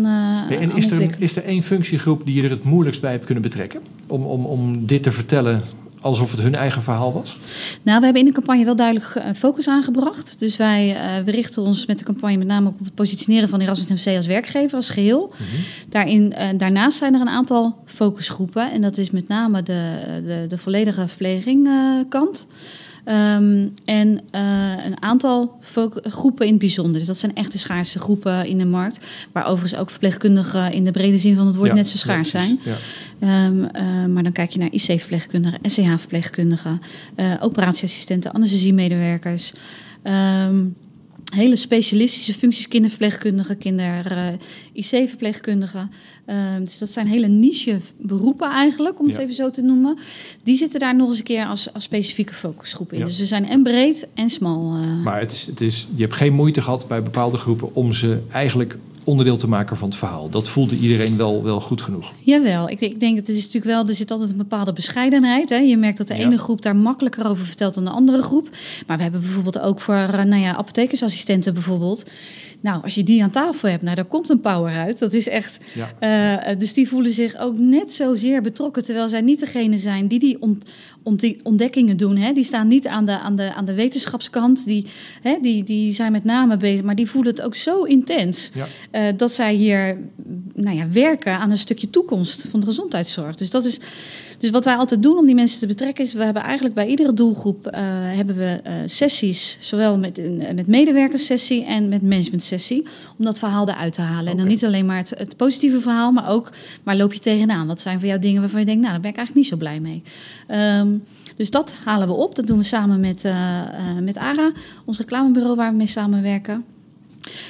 Uh, en is, er, is er één functiegroep die je er het moeilijkst bij hebt kunnen betrekken? Om, om, om dit te vertellen alsof het hun eigen verhaal was? Nou, we hebben in de campagne wel duidelijk eh, focus aangebracht. Dus wij uh, we richten ons met de campagne met name op het positioneren van Erasmus MC als werkgever, als geheel. Mhm. Daarin, uh, daarnaast zijn er een aantal focusgroepen. En dat is met name de, de, de volledige verpleging kant. Um, en uh, een aantal groepen in het bijzonder. Dus dat zijn echte schaarse groepen in de markt. Waar overigens ook verpleegkundigen in de brede zin van het woord net zo schaars zijn. Ja. Um, uh, maar dan kijk je naar IC-verpleegkundigen, SCH-verpleegkundigen, uh, operatieassistenten, anesthesiemedewerkers. Um, hele specialistische functies, kinderverpleegkundigen, kinder-IC-verpleegkundigen. Uh, dus dat zijn hele niche beroepen eigenlijk, om het even zo te noemen. Die zitten daar nog eens een keer als, als specifieke focusgroep in. Dus ze zijn en breed en smal. Uh. Maar het is, het is, je hebt geen moeite gehad bij bepaalde groepen om ze eigenlijk onderdeel te maken van het verhaal. Dat voelde iedereen wel, wel goed genoeg. Jawel, ik, ik denk dat het is natuurlijk wel, er zit altijd een bepaalde bescheidenheid. Hè. Je merkt dat de ene groep daar makkelijker over vertelt dan de andere groep. Maar we hebben bijvoorbeeld ook voor eh, nou ja, apothekersassistenten bijvoorbeeld. Nou, als je die aan tafel hebt, nou, daar komt een power uit. Dat is echt. Ja. Uh, dus die voelen zich ook net zozeer betrokken. Terwijl zij niet degene zijn die die ont, ontdekkingen doen. Hè. Die staan niet aan de, aan de, aan de wetenschapskant. Die, hè, die, die zijn met name bezig. Maar die voelen het ook zo intens. Ja. Uh, dat zij hier nou ja, werken aan een stukje toekomst van de gezondheidszorg. Dus dat is. Dus wat wij altijd doen om die mensen te betrekken is, we hebben eigenlijk bij iedere doelgroep uh, hebben we uh, sessies, zowel met een met medewerkerssessie en met managementsessie, om dat verhaal eruit te halen. En dan niet alleen maar het, het, positieve verhaal, maar ook waar loop je tegenaan? Wat zijn voor jou dingen waarvan je denkt, nou, daar ben ik eigenlijk niet zo blij mee. Um, dus dat halen we op. Dat doen we samen met, uh, met ARA, ons reclamebureau waar we mee samenwerken.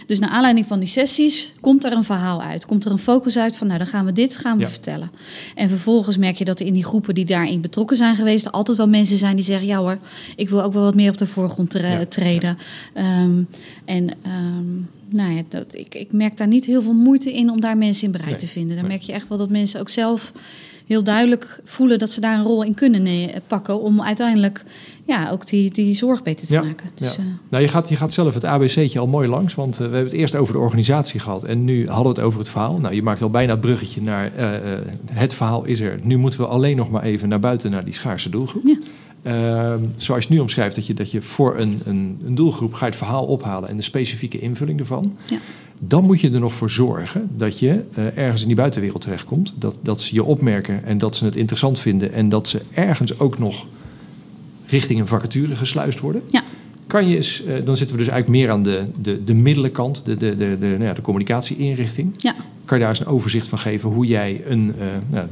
Dus naar aanleiding van die sessies komt er een verhaal uit. Komt er een focus uit van, nou dan gaan we dit gaan we vertellen. En vervolgens merk je dat er in die groepen die daarin betrokken zijn geweest... er altijd wel mensen zijn die zeggen, ja hoor, ik wil ook wel wat meer op de voorgrond treden. Um, en... Um, nou ja, dat, ik, ik merk daar niet heel veel moeite in om daar mensen in bereid te vinden. Dan merk je echt wel dat mensen ook zelf heel duidelijk voelen dat ze daar een rol in kunnen pakken om uiteindelijk ja, ook die, die zorg beter te maken. Dus, ja. Uh... nou, je, gaat, je gaat zelf het ABC'tje al mooi langs, want uh, we hebben het eerst over de organisatie gehad en nu hadden we het over het verhaal. Nou, je maakt al bijna het bruggetje naar uh, het verhaal is er. Nu moeten we alleen nog maar even naar buiten naar die schaarse doelgroep. Ja. Ehm, zoals je nu omschrijft, dat je, dat je voor een, een, een, doelgroep ga je het verhaal ophalen en de specifieke invulling ervan. Ja. Dan moet je er nog voor zorgen dat je uh, ergens in die buitenwereld terechtkomt. Dat, dat ze je opmerken en dat ze het interessant vinden. En dat ze ergens ook nog richting een vacature gesluist worden. Ja. Kan je eens, uh, dan zitten we dus eigenlijk meer aan de, de, de middelenkant, de, de, de, de, nou ja, de communicatieinrichting. Ja. Kan je daar eens een overzicht van geven hoe jij een. Uh, nou,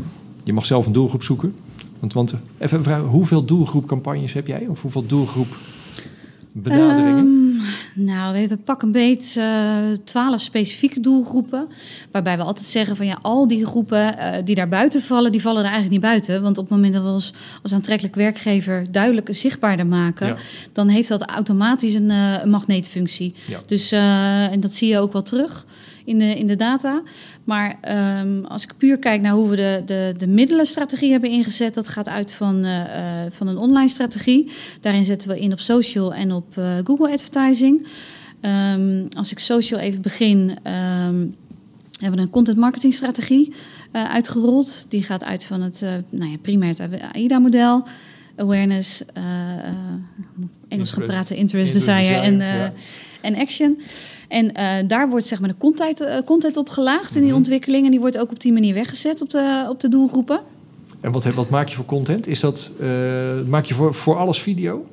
je mag zelf een doelgroep zoeken. Want, want even vragen, hoeveel doelgroepcampagnes heb jij? Of hoeveel doelgroep benaderingen? Um Nou, we pakken een beetje twaalf specifieke doelgroepen. Waarbij we altijd zeggen van ja, al die groepen uh, die daar buiten vallen, die vallen er eigenlijk niet buiten. Want op het moment dat we ons als aantrekkelijk werkgever duidelijk zichtbaarder maken, dan heeft dat automatisch een, uh, een magneetfunctie. Ja. Dus uh, en dat zie je ook wel terug in de, in de data. Maar um, als ik puur kijk naar hoe we de, de, de middelenstrategie hebben ingezet, dat gaat uit van, uh, van een online strategie. Daarin zetten we in op social en op uh, Google Advertising. Um, als ik social even begin, um, hebben we een content marketing strategie uh, uitgerold. Die gaat uit van het nou ja, primair het AIDA-model. Awareness, Engels gaan praten, interest, desire en, ja. en action. En uh, daar wordt zeg maar de content, uh, content op gelaagd in die mhm. ontwikkeling. En die wordt ook op die manier weggezet op de, op de doelgroepen. En wat, wat maak je voor content? Is dat, uh, maak je voor, voor alles video?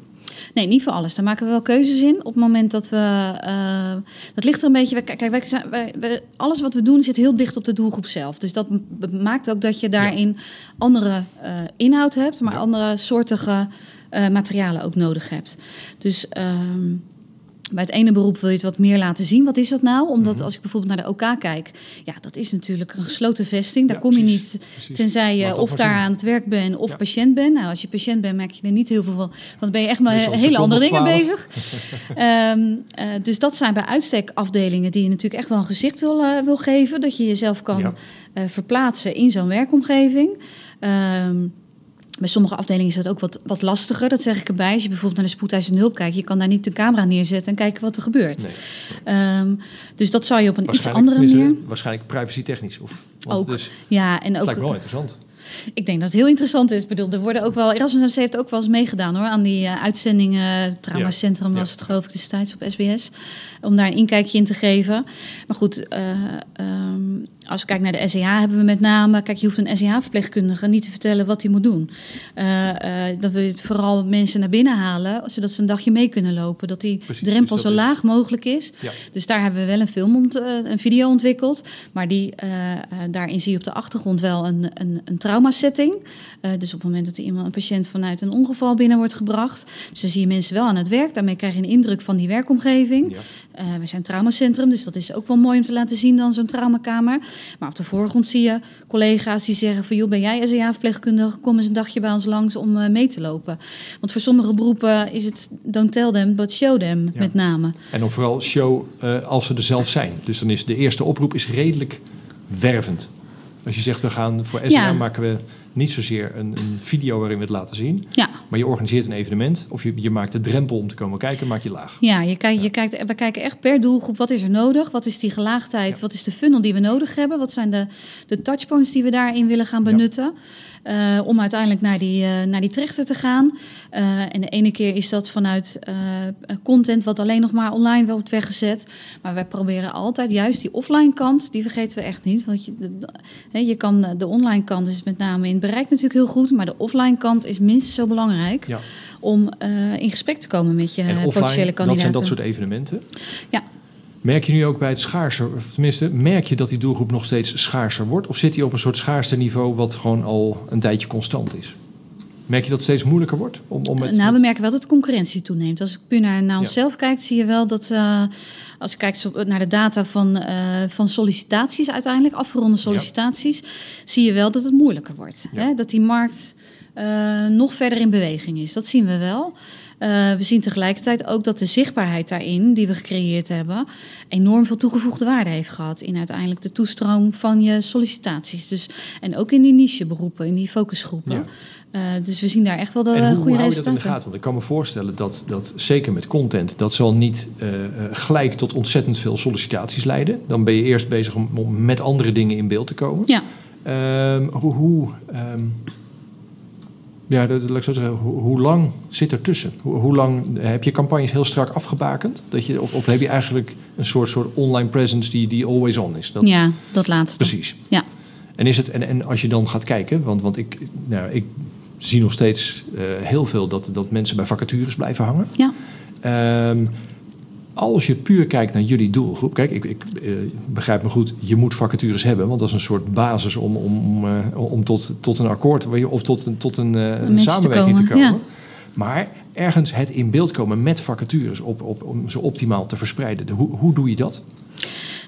Nee, niet voor alles. Daar maken we wel keuzes in. Op het moment dat we. dat ligt er een beetje. Kijk, wij, wij, wij, alles wat we doen zit heel dicht op de doelgroep zelf. Dus dat maakt ook dat je daarin ja. andere inhoud hebt, maar ja. andere soortige materialen ook nodig hebt. Dus. Ehm, bij het ene beroep wil je het wat meer laten zien. Wat is dat nou? Omdat mhm. als ik bijvoorbeeld naar de OK kijk, ja, dat is natuurlijk een gesloten vesting. Daar kom je niet tenzij je of daar aan het werk bent of patiënt bent. Nou, als je patiënt bent, merk je er niet heel veel van. Want dan ben je echt met hele andere dingen bezig. um, uh, dus dat zijn bij uitstek afdelingen die je natuurlijk echt wel een gezicht wil, uh, wil geven. Dat je jezelf kan uh, verplaatsen in zo'n werkomgeving. Um, bij sommige afdelingen is dat ook wat, wat lastiger. Dat zeg ik erbij. Als je bijvoorbeeld naar de spoedeisende hulp kijkt, je kan daar niet de camera neerzetten en kijken wat er gebeurt. Nee. Um, dus dat zou je op een iets andere manier. Waarschijnlijk privacy technisch. Of, ook. ja, en ook. lijkt me wel interessant. Ik denk dat het heel interessant is. Ik bedoel, er worden ook wel. Erasmus MC heeft ook wel eens meegedaan hoor. Aan die uh, uitzendingen. Traumacentrum ja. was het geloof ik destijds op SBS. Om daar een inkijkje in te geven. Maar goed, uh, um, als we kijken naar de SEH hebben we met name... Kijk, je hoeft een SEH-verpleegkundige niet te vertellen wat hij moet doen. Uh, uh, dan wil je het vooral mensen naar binnen halen... zodat ze een dagje mee kunnen lopen. Dat die Precies, drempel dus zo is... laag mogelijk is. Ja. Dus daar hebben we wel een film, ont, een video ontwikkeld. Maar die, daarin zie je op de achtergrond wel een, een, een traumasetting. dus op het moment dat er iemand, een patiënt vanuit een ongeval binnen wordt gebracht... dus dan zie je mensen wel aan het werk. Daarmee krijg je een indruk van die werkomgeving. Ja. we zijn traumacentrum, dus dat is ook wel mooi om te laten zien dan zo'n traumakamer. Maar op de voorgrond zie je collega's die zeggen van... joh, ben jij SEA-verpleegkundige? Kom eens een dagje bij ons langs om uh, mee te lopen. Want voor sommige beroepen is het don't tell them, but show them ja. met name. En dan vooral show uh, als ze er zelf zijn. Dus dan is de eerste oproep is redelijk wervend. Als je zegt, we gaan voor SEA ja. maken we niet zozeer een, een, video waarin we het laten zien. Ja. Maar je organiseert een evenement of je, je maakt de drempel om te komen kijken, maak je laag. Ja, je kijkt, je kijkt, we kijken echt per doelgroep. Wat is er nodig? Wat is die gelaagdheid? Ja. Wat is de funnel die we nodig hebben? Wat zijn de, de touchpoints die we daarin willen gaan benutten? Ja. Uh, om uiteindelijk naar die, uh, naar die trechter te gaan. Uh, en de ene keer is dat vanuit content wat alleen nog maar online wordt weggezet. Maar wij proberen altijd juist die offline kant, die vergeten we echt niet. Want je, de, je kan, de online kant is met name in het bereik natuurlijk heel goed. Maar de offline kant is minstens zo belangrijk. Ja. Om in gesprek te komen met je en potentiële kandidaten. Dat zijn dat soort evenementen? Ja. Merk je nu ook bij het schaarser, of tenminste, merk je dat die doelgroep nog steeds schaarser wordt? Of zit die op een soort schaarste niveau wat gewoon al een tijdje constant is? Merk je dat het steeds moeilijker wordt? Om, om met, nou, we merken wel dat de concurrentie toeneemt. Als ik puur naar, naar onszelf ja. kijk, zie je wel dat... Uh, als je kijkt naar de data van, uh, van sollicitaties uiteindelijk, afgeronde sollicitaties... Ja. zie je wel dat het moeilijker wordt. Ja. Hè? Dat die markt uh, nog verder in beweging is. Dat zien we wel. Uh, we zien tegelijkertijd ook dat de zichtbaarheid daarin, die we gecreëerd hebben, enorm veel toegevoegde waarde heeft gehad in uiteindelijk de toestroom van je sollicitaties. Dus, en ook in die nicheberoepen, in die focusgroepen. Ja. Uh, dus we zien daar echt wel de en hoe, goede hoe hou resultaten. je dat in de gaten? Want ik kan me voorstellen dat, dat zeker met content, dat zal niet uh, gelijk tot ontzettend veel sollicitaties leiden. Dan ben je eerst bezig om, om met andere dingen in beeld te komen. Ja. Um, hoe, hoe um, ja, dat, laat ik zo zeggen, hoe, hoe lang zit er tussen? Hoe, hoe, lang heb je campagnes heel strak afgebakend? Dat je, of, of heb je eigenlijk een soort, soort online presence die, die always on is? Dat, ja, dat laatste. Precies. Ja. En, is het, en, en als je dan gaat kijken, want, want ik, nou, ik zie nog steeds uh, heel veel dat, dat mensen bij vacatures blijven hangen. Ja. Um, als je puur kijkt naar jullie doelgroep, kijk, ik, ik uh, begrijp me goed, je moet vacatures hebben, want dat is een soort basis om, om, om, uh, om tot, tot een akkoord of tot, tot een, uh, een samenwerking te komen. Te komen. Ja. Maar ergens het in beeld komen met vacatures op, op, om ze optimaal te verspreiden. Hoe, hoe doe je dat?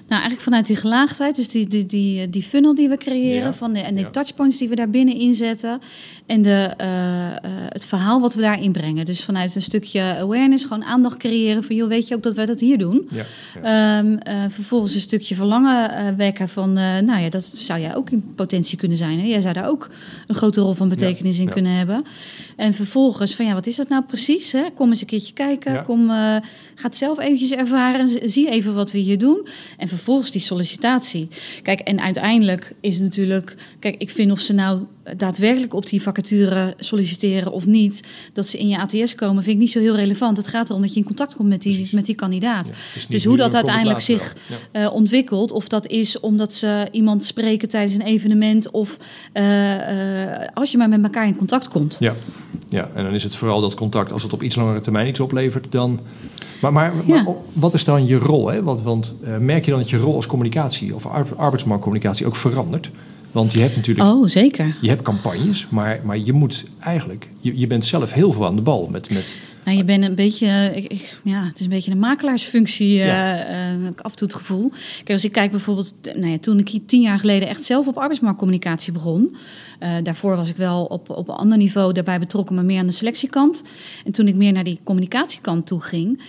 Nou, eigenlijk vanuit die gelaagdheid, dus die, die, die, die funnel die we creëren Ja, van de, en de ja. touchpoints die we daar binnen inzetten en de, eh, eh, het verhaal wat we daarin brengen. Dus vanuit een stukje awareness, gewoon aandacht creëren van, joh, weet je ook dat wij dat hier doen? Ja. Ehm, eh, vervolgens een stukje verlangen eh, wekken van, eh, nou ja, dat zou jij ook in potentie kunnen zijn. Hè? Jij zou daar ook een grote rol van betekenis in kunnen hebben. En vervolgens van, ja, wat is dat nou precies? Hè? Kom eens een keertje kijken, kom, eh, ga het zelf eventjes ervaren, zie even wat we hier doen. En vervolgens die sollicitatie. Kijk, en uiteindelijk is natuurlijk, kijk, ik vind of ze nou daadwerkelijk op die vacature solliciteren of niet, dat ze in je ATS komen, vind ik niet zo heel relevant. Het gaat erom dat je in contact komt met die, Precies. met die kandidaat. Ja, Dus hoe dat uiteindelijk zich. Ja. eh, ontwikkelt, of dat is omdat ze iemand spreken tijdens een evenement, of eh, eh, als je maar met elkaar in contact komt. Ja. Ja, en dan is het vooral dat contact, als het op iets langere termijn iets oplevert, dan. Maar, maar, Ja. maar wat is dan je rol? Hè? Want, want eh, merk je dan dat je rol als communicatie of ar- arbeidsmarktcommunicatie ook verandert? Want je hebt natuurlijk Oh, zeker. je hebt campagnes, maar, maar je moet eigenlijk, je, je bent zelf heel veel aan de bal met, met Nou, je bent een beetje, eh, ik, ik- ja, het is een beetje een makelaarsfunctie, eh, Ja. eh, heb ik af en toe het gevoel. Kijk, als ik kijk bijvoorbeeld, nou ja, toen ik hier tien jaar geleden echt zelf op arbeidsmarktcommunicatie begon. daarvoor was ik wel op, op een ander niveau daarbij betrokken, maar meer aan de selectiekant. En toen ik meer naar die communicatiekant toe ging,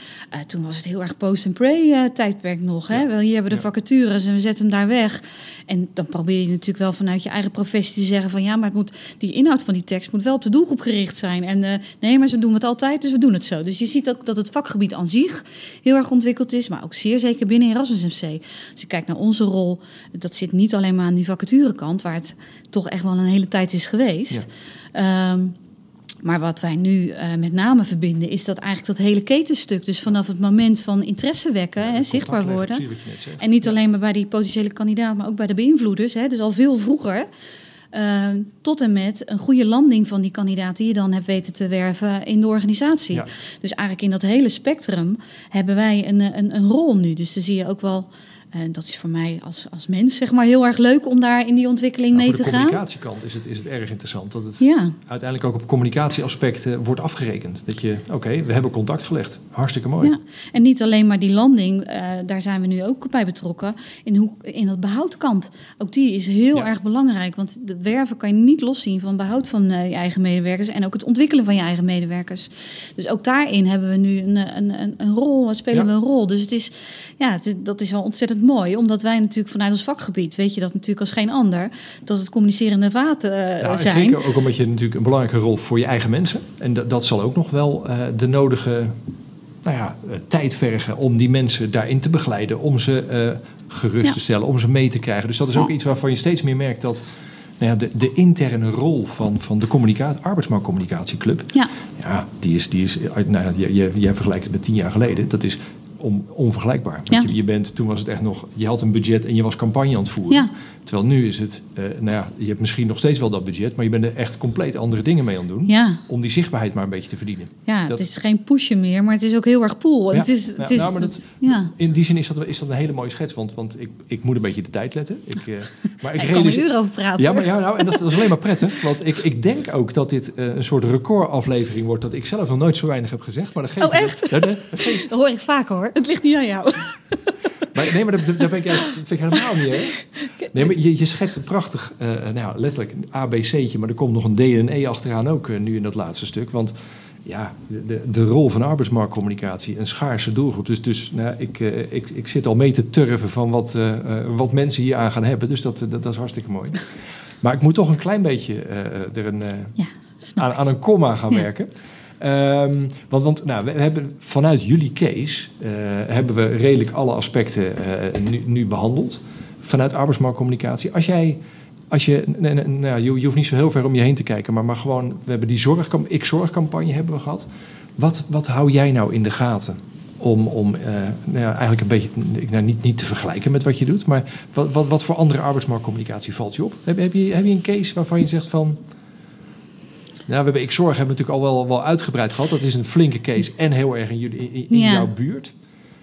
toen was het heel erg post-and-pray tijdperk nog. Hè? Ja. Wel, hier hebben we de vacatures en we zetten hem daar weg. En dan probeer je natuurlijk wel vanuit je eigen professie te zeggen van ja, maar het moet, die inhoud van die tekst moet wel op de doelgroep gericht zijn. En nee, maar ze doen het altijd, dus we doen het zo. Dus je ziet ook dat het vakgebied aan zich heel erg ontwikkeld is, maar ook zeer zeker binnen Erasmus MC. Als je kijkt naar onze rol, dat zit niet alleen maar aan die vacaturekant, waar het toch echt wel een hele tijd is geweest. Ehm, maar wat wij nu eh, met name verbinden, is dat eigenlijk dat hele ketenstuk. Dus vanaf het moment van interesse wekken, hè, contact zichtbaar worden. En niet Ja. alleen maar bij die potentiële kandidaat, maar ook bij de beïnvloeders. Hè, dus al veel vroeger. Eh, tot en met een goede landing van die kandidaat die je dan hebt weten te werven in de organisatie. Ja. Dus eigenlijk in dat hele spectrum hebben wij een, een, een rol nu. Dus dan zie je ook wel, en dat is voor mij als, als mens zeg maar heel erg leuk om daar in die ontwikkeling Nou, mee te de gaan. communicatiekant is het, is het erg interessant dat het Ja. uiteindelijk ook op communicatieaspecten wordt afgerekend. Dat je, oké, we hebben contact gelegd. Hartstikke mooi. Ja, en niet alleen maar die landing, eh, daar zijn we nu ook bij betrokken. In, hoe, in dat behoudkant. Ook die is heel Ja. erg belangrijk. Want de werven kan je niet loszien van behoud van eh, je eigen medewerkers. En ook het ontwikkelen van je eigen medewerkers. Dus ook daarin hebben we nu een, een, een, een rol, spelen we een rol. Dus het is, ja, het is, dat is wel ontzettend mooi. Omdat wij natuurlijk vanuit ons vakgebied, weet je dat natuurlijk als geen ander, dat het communicerende vaten eh, Nou, zijn. Zeker ook omdat je natuurlijk een belangrijke rol voor je eigen mensen. En dat, dat zal ook nog wel eh, de nodige nou ja, eh, tijd vergen om die mensen daarin te begeleiden. Om ze gerust Ja. te stellen, om ze mee te krijgen. Dus dat is ook iets waarvan je steeds meer merkt dat nou ja, de, de interne rol van, van de communica- arbeidsmarktcommunicatieclub... Ja. Ja, die is, die is nou ja, jij, jij vergelijkt het met tien jaar geleden. Dat is on- onvergelijkbaar. Want Ja. je, je bent, toen was het echt nog, je had een budget en je was campagne aan het voeren. Ja. Terwijl nu is het, eh, nou ja, je hebt misschien nog steeds wel dat budget, maar je bent er echt compleet andere dingen mee aan het doen. Ja. Om die zichtbaarheid maar een beetje te verdienen. Ja, Dat- het is geen pushen meer, maar het is ook heel erg pool. Ja. Het is, het is, nou, maar dat- ja. In die zin is dat, is dat een hele mooie schets, want, want ik, ik moet een beetje de tijd letten. Ik, eh, maar ik Ik kan er uren over praten. Ja, maar, ja nou, en dat is, dat is alleen maar prettig. Want ik, ik denk ook dat dit eh, een soort recordaflevering wordt. Dat ik zelf nog nooit zo weinig heb gezegd. Maar dat geeft Oh, echt? Dat geeft- Dat hoor ik vaker hoor. Het ligt niet aan jou. Maar, nee, maar dat, dat ben ik, juist, dat vind ik helemaal niet erg. Nee, maar je, je schetst een prachtig, eh, nou ja, letterlijk een ABC'tje. Maar er komt nog een D en E achteraan ook eh, nu in dat laatste stuk. Want ja, de, de, rol van arbeidsmarktcommunicatie, een schaarse doelgroep. Dus, dus nou, ik, ik, ik zit al mee te turven van wat, wat mensen hier aan gaan hebben. Dus dat, dat, dat is hartstikke mooi. Maar ik moet toch een klein beetje er een, Ja, aan, aan een komma gaan Ja. werken. Ehm, want want nou, we hebben vanuit jullie case hebben we redelijk alle aspecten nu, nu behandeld. Vanuit arbeidsmarktcommunicatie. Als jij, als je, nee, nee, nou, je, je hoeft niet zo heel ver om je heen te kijken, maar, maar gewoon, we hebben die zorgcam ik-zorgcampagne hebben we gehad. Wat, wat hou jij nou in de gaten? Om, om eh, nou ja, eigenlijk een beetje, nou, niet, niet te vergelijken met wat je doet, maar wat, wat, wat voor andere arbeidsmarktcommunicatie valt je op? Heb, heb, je, heb je een case waarvan je zegt van, ja, we hebben ik zorg hebben we natuurlijk al wel, wel uitgebreid gehad. Dat is een flinke case en heel erg in, jullie, in, in Ja. jouw buurt.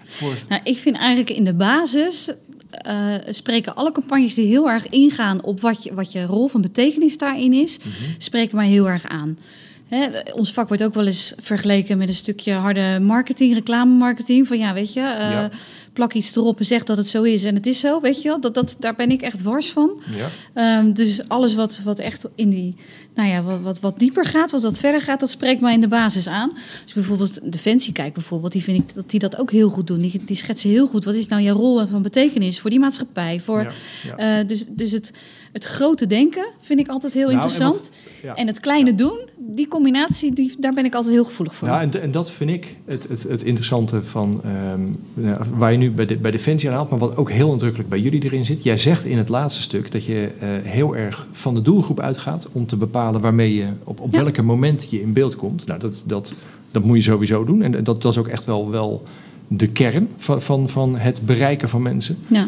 Voor, Nou, ik vind eigenlijk in de basis eh, spreken alle campagnes die heel erg ingaan op wat je, wat je rol van betekenis daarin is, Mhm. spreken mij heel erg aan. Hè, ons vak wordt ook wel eens vergeleken met een stukje harde marketing, reclamemarketing. Van ja, weet je, uh, ja. Plak iets erop en zeg dat het zo is en het is zo, weet je wel. Dat, dat, daar ben ik echt wars van. Ja. Um, dus alles wat, wat echt in die, nou ja, wat, wat, wat dieper gaat, wat wat verder gaat, dat spreekt mij in de basis aan. Dus bijvoorbeeld Defensie kijkt bijvoorbeeld, die vind ik dat die dat ook heel goed doen. Die, die schetsen heel goed, wat is nou jouw rol van betekenis voor die maatschappij? Voor, ja, uh, dus, dus het het grote denken vind ik altijd heel nou, interessant. En, het kleine doen, die combinatie, die, daar ben ik altijd heel gevoelig voor. Ja, en, en dat vind ik het, het, het interessante van um, waar je nu bij, de, bij Defensie aan haalt, maar wat ook heel nadrukkelijk bij jullie erin zit. Jij zegt in het laatste stuk dat je uh, heel erg van de doelgroep uitgaat om te bepalen waarmee je op, op welke moment je in beeld komt. Nou, dat, dat, dat moet je sowieso doen. En dat, dat is ook echt wel, wel de kern van, van, van het bereiken van mensen. Ja.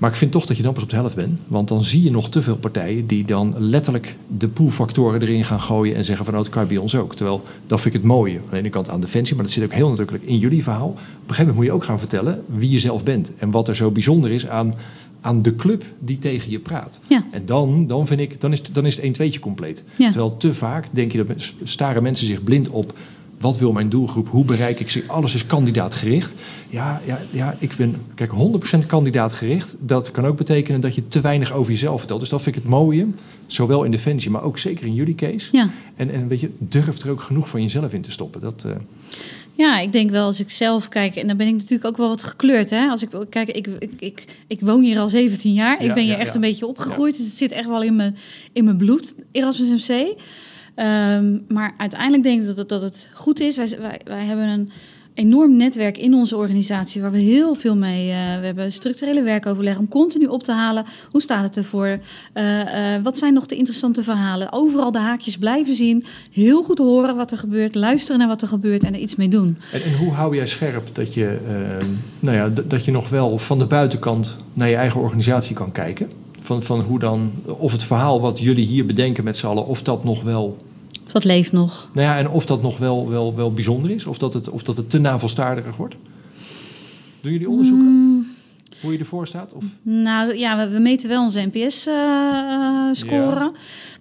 Maar ik vind toch dat je dan pas op de helft bent. Want dan zie je nog te veel partijen die dan letterlijk de poolfactoren erin gaan gooien en zeggen van nou, dat kan bij ons ook. Terwijl dat vind ik het mooie. Aan de ene kant aan Defensie, maar dat zit ook heel natuurlijk in jullie verhaal. Op een gegeven moment moet je ook gaan vertellen wie je zelf bent. En wat er zo bijzonder is aan, aan de club die tegen je praat. Ja. En dan, dan vind ik, dan is, dan is het 1 2 compleet. Terwijl te vaak denk je dat staren mensen zich blind op wat wil mijn doelgroep? Hoe bereik ik ze? Alles is kandidaatgericht. Ja, ja, ja ik ben kijk, 100% kandidaatgericht. Dat kan ook betekenen dat je te weinig over jezelf vertelt. Dus dat vind ik het mooie. Zowel in Defensie, maar ook zeker in jullie case. Ja. En, en weet je, durf er ook genoeg van jezelf in te stoppen. Dat, uh... Ja, ik denk wel als ik zelf kijk, en dan ben ik natuurlijk ook wel wat gekleurd. Hè? Als ik kijk, ik, ik, ik, ik woon hier al 17 jaar. Ik ben hier echt een beetje opgegroeid. Dus het zit echt wel in mijn, in mijn bloed, Erasmus MC. Ehm, maar uiteindelijk denk ik dat het, goed is. Wij, wij, hebben een enorm netwerk in onze organisatie waar we heel veel mee. Uh, we hebben structurele werkoverleg om continu op te halen. Hoe staat het ervoor? Uh, uh, wat zijn nog de interessante verhalen? Overal de haakjes blijven zien. Heel goed horen wat er gebeurt. Luisteren naar wat er gebeurt en er iets mee doen. En, en hoe hou jij scherp dat je, ehm, nou ja, dat je nog wel van de buitenkant naar je eigen organisatie kan kijken? Van, van hoe dan, of het verhaal wat jullie hier bedenken met z'n allen, of dat nog wel of dat leeft nog. Nou ja, en of dat nog wel, wel, wel bijzonder is, of dat het, of dat het te navelstaarderig wordt. Doen jullie onderzoeken? Mm. Hoe je ervoor staat? Of? Nou ja, we, meten wel onze NPS-score. Uh,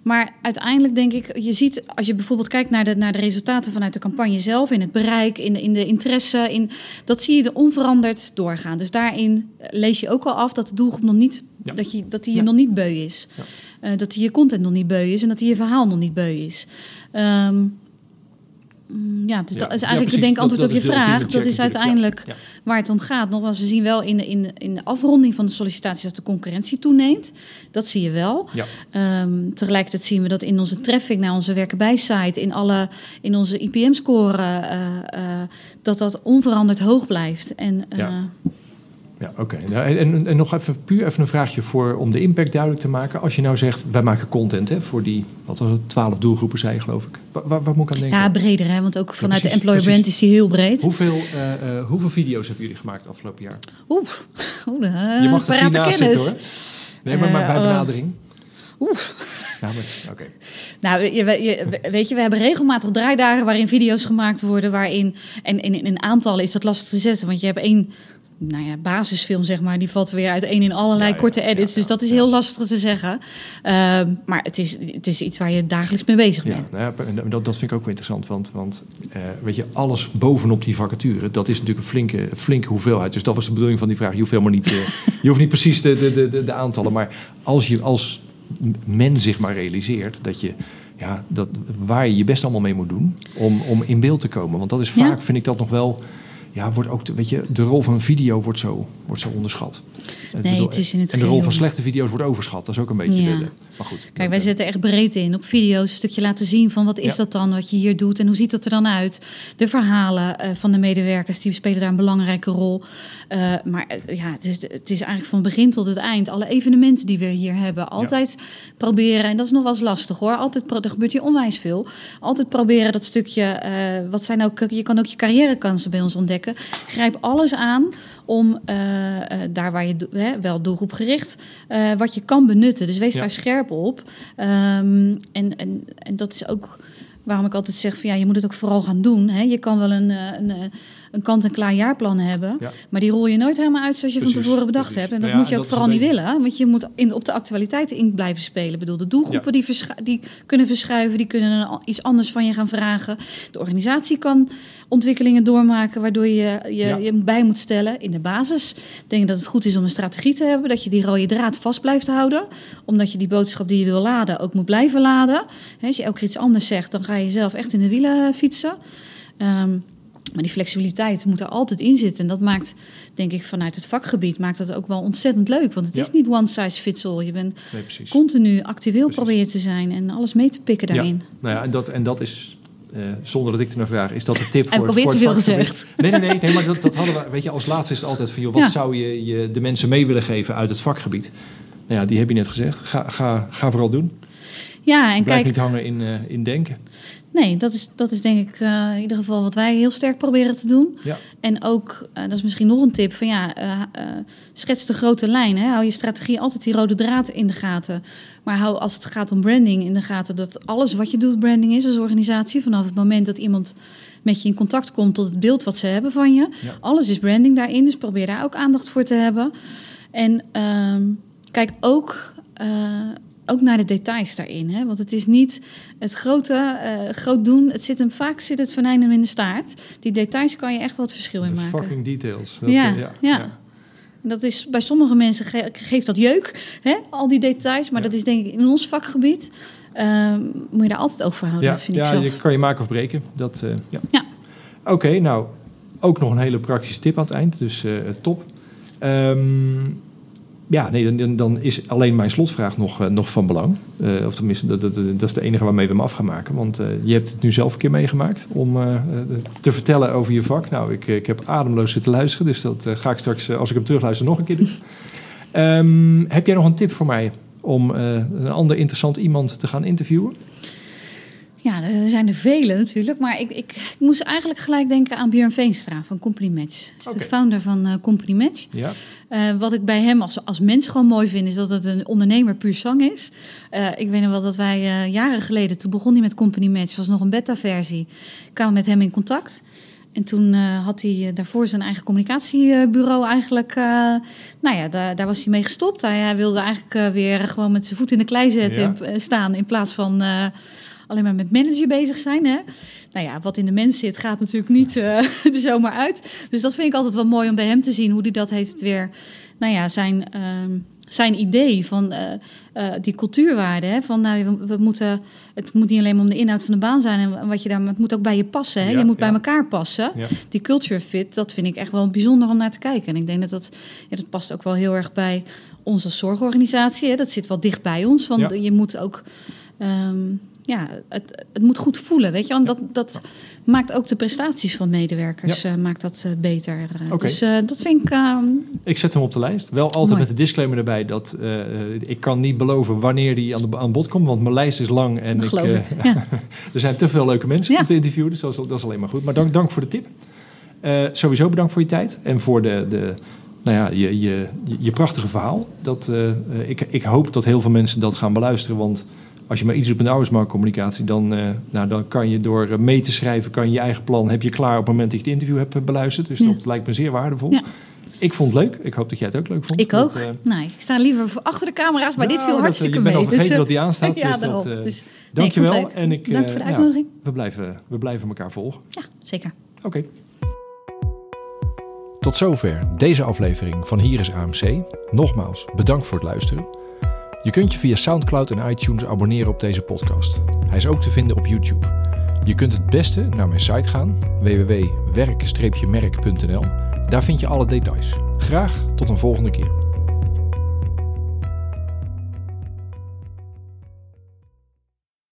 Maar uiteindelijk denk ik, je ziet als je bijvoorbeeld kijkt naar de, naar de resultaten vanuit de campagne zelf, in het bereik, in de, in de interesse, in, dat zie je er onveranderd doorgaan. Dus daarin lees je ook al af dat de doelgroep nog niet, dat, je, dat die je nog niet beu is. Uh, dat hij je content nog niet beu is en dat hij je verhaal nog niet beu is. Um, ja, dus dat is eigenlijk ja, denk antwoord op je vraag. Dat is uiteindelijk waar het om gaat. Nogmaals, we zien wel in de, in, in de afronding van de sollicitaties dat de concurrentie toeneemt. Dat zie je wel. Um, tegelijkertijd zien we dat in onze traffic naar onze werken bij site, in, alle, in onze IPM-score, uh, uh, dat dat onveranderd hoog blijft. En, ja, oké. Nou, en, en, nog even puur even een vraagje voor om de impact duidelijk te maken. Als je nou zegt, wij maken content hè, voor die, wat was het, twaalf doelgroepen zei je geloof ik. Waar, waar, moet ik aan denken? Ja, breder hè, want ook vanuit de employer brand is die heel breed. Hoeveel, uh, uh, hoeveel video's hebben jullie gemaakt afgelopen jaar? Oeh, Oeh uh, je mag er tien naast zitten hoor. Nee, maar, maar bij oh. benadering. Oeh. Ja, oké. Nou, je, weet je, we hebben regelmatig draaidagen waarin video's gemaakt worden, waarin, en in, in aantallen is dat lastig te zetten, want je hebt één nou ja, basisfilm, zeg maar, die valt weer uiteen in allerlei korte edits. dus dat is heel lastig te zeggen. Ehm, maar het is, het is iets waar je dagelijks mee bezig bent. Nou ja, dat, dat vind ik ook wel interessant. Want, want uh, weet je, alles bovenop die vacature, dat is natuurlijk een flinke, flinke hoeveelheid. Dus dat was de bedoeling van die vraag. Je hoeft helemaal niet, uh, je hoeft niet precies de, de, de, de, aantallen. Maar als je als men zich maar realiseert dat je ja, dat, waar je je best allemaal mee moet doen om, om in beeld te komen. Want dat is vaak, vind ik dat nog wel ja, wordt ook, weet je, de rol van video wordt zo, wordt zo onderschat. Nee, het is in het en de rol van slechte video's wordt overschat. Dat is ook een beetje ja. de, Maar goed. Kijk, wij eh, zetten echt breed in op video's. Een stukje laten zien van wat is dat dan, wat je hier doet en hoe ziet dat er dan uit. De verhalen uh, van de medewerkers, die spelen daar een belangrijke rol. Uh, maar ja, het is, het is, eigenlijk van begin tot het eind. Alle evenementen die we hier hebben, altijd proberen. En dat is nog wel eens lastig hoor. Altijd, er gebeurt hier onwijs veel. Altijd proberen dat stukje, wat zijn ook, je kan ook je carrièrekansen bij ons ontdekken Grijp alles aan om uh, uh, daar waar je hè, wel doelgroepgericht, uh, wat je kan benutten. Dus wees daar scherp op. Um, en, en, en dat is ook waarom ik altijd zeg van ja, je moet het ook vooral gaan doen. Hè. Je kan wel een, een, een kant-en-klaar jaarplan hebben. Maar die rol je nooit helemaal uit zoals je van tevoren bedacht hebt. En dat nou moet je ook vooral niet willen. Want je moet in, op de actualiteiten in blijven spelen. Ik bedoel, de doelgroepen die, die kunnen verschuiven. Die kunnen iets anders van je gaan vragen. De organisatie kan ontwikkelingen doormaken... waardoor je je, je bij moet stellen in de basis. Ik denk dat het goed is om een strategie te hebben. Dat je die rode draad vast blijft houden. Omdat je die boodschap die je wil laden ook moet blijven laden. Als je elke keer iets anders zegt, dan ga je zelf echt in de wielen fietsen. Ehm, maar die flexibiliteit moet er altijd in zitten. En dat maakt, denk ik, vanuit het vakgebied maakt dat ook wel ontzettend leuk. Want het is niet one size fits all. Je bent continu actueel proberen te zijn en alles mee te pikken daarin. Ja. Nou ja, en dat, en dat is, uh, zonder dat ik er naar vraag, is dat de tip voor, Heb ik voor het gezegd. Nee, nee, nee, nee maar dat, dat hadden we, weet je, als laatste is het altijd van, joh, wat zou je, je de mensen mee willen geven uit het vakgebied? Nou ja, die heb je net gezegd. Ga, ga, ga vooral doen. Ja, en Blijf kijk, niet hangen in, uh, in denken. Nee, dat is, dat is denk ik uh, in ieder geval wat wij heel sterk proberen te doen. Ja. En ook, uh, dat is misschien nog een tip, van ja, schets de grote lijn. Hè? Hou je strategie altijd die rode draad in de gaten. Maar hou als het gaat om branding in de gaten dat alles wat je doet branding is als organisatie. Vanaf het moment dat iemand met je in contact komt tot het beeld wat ze hebben van je. Ja. Alles is branding daarin, dus probeer daar ook aandacht voor te hebben. En ehm, kijk ook ook naar de details daarin. Hè? Want het is niet het grote, uh, groot doen. Het zit hem, vaak zit het venijn hem in de staart. Die details kan je echt wel het verschil in maken. fucking details. Dat, ja, ja, ja. Dat is, bij sommige mensen geeft dat jeuk, hè? al die details. Maar dat is denk ik in ons vakgebied... Uh, moet je daar altijd over houden, ja, vind ja, ik zelf. je kan je maken of breken. Dat, uh, ja. ja. Oké, nou, ook nog een hele praktische tip aan het eind. Dus top. Um, ja, nee, dan, dan, is alleen mijn slotvraag nog, uh, nog van belang. Uh, of tenminste, dat, dat, is de enige waarmee we hem af gaan maken. Want uh, je hebt het nu zelf een keer meegemaakt om te vertellen over je vak. Nou, ik, ik heb ademloos zitten luisteren, dus dat ga ik straks, als ik hem terugluister, nog een keer doen. um, heb jij nog een tip voor mij om een ander interessant iemand te gaan interviewen? Ja, er zijn er vele natuurlijk. Maar ik, ik, ik, moest eigenlijk gelijk denken aan Björn Veenstra van Complimatch. Dat is okay. de founder van uh, Complimatch. Ja. Uh, wat ik bij hem als, als mens gewoon mooi vind, is dat het een ondernemer puur zang is. Uh, ik weet nog wel dat wij jaren geleden, toen begon hij met Company Match, was nog een beta-versie, kwamen met hem in contact. En toen had hij daarvoor zijn eigen communicatiebureau eigenlijk... nou ja, daar, daar, was hij mee gestopt. Hij, hij wilde eigenlijk weer gewoon met zijn voet in de klei zetten ja. in, staan... in plaats van alleen maar met manager bezig zijn. Hè? Nou ja, wat in de mens zit, gaat natuurlijk niet uh, er zomaar uit. Dus dat vind ik altijd wel mooi om bij hem te zien hoe hij dat heeft weer. Nou ja, zijn, uh, zijn idee van uh, die cultuurwaarden. Hè? Van nou, we, we, moeten, het moet niet alleen om de inhoud van de baan zijn. En wat je daar, het moet ook bij je passen. Hè? Ja, je moet ja. bij elkaar passen. Ja. Die culture fit, dat vind ik echt wel bijzonder om naar te kijken. En ik denk dat dat, ja, dat past ook wel heel erg bij onze zorgorganisatie. Hè? Dat zit wel dicht bij ons. Want je moet ook. Um, ja, het, het moet goed voelen, weet je. Want dat, dat maakt ook de prestaties van medewerkers ja. uh, maakt dat uh, beter. Okay. Dus dat vind ik... ehm, ik zet hem op de lijst. Wel altijd mooi. met de disclaimer erbij dat ik kan niet beloven wanneer die aan, de, aan bod komt. Want mijn lijst is lang en ik, ik. Ja. er zijn te veel leuke mensen om te interviewen. Dus dat is, dat is alleen maar goed. Maar dank, dank voor de tip. sowieso bedankt voor je tijd en voor de... de nou ja, je, je, je prachtige verhaal. Dat, ik, ik hoop dat heel veel mensen dat gaan beluisteren, want als je maar iets doet met arbeidsmarktcommunicatie, dan, uh, nou, dan kan je door uh, mee te schrijven, kan je je eigen plan, heb je klaar op het moment dat je het interview hebt beluisterd. Dus ja. dat lijkt me zeer waardevol. Ja. Ik vond het leuk. Ik hoop dat jij het ook leuk vond. Ik ook. Dat, uh, nou, ik sta liever achter de camera's, maar nou, dit viel hartstikke dat, mee. Je bent al vergeten dus, dat die aanstaat. ja, dus daarom. dat, dus, dankjewel. Nee, en ik, Dank voor de uitnodiging. Ja, we, blijven, we blijven elkaar volgen. Ja, zeker. Oké. Okay. Tot zover deze aflevering van Hier is AMC. Nogmaals, bedankt voor het luisteren. Je kunt je via SoundCloud en iTunes abonneren op deze podcast. Hij is ook te vinden op YouTube. Je kunt het beste naar mijn site gaan, www.werk-merk.nl. Daar vind je alle details. Graag tot een volgende keer.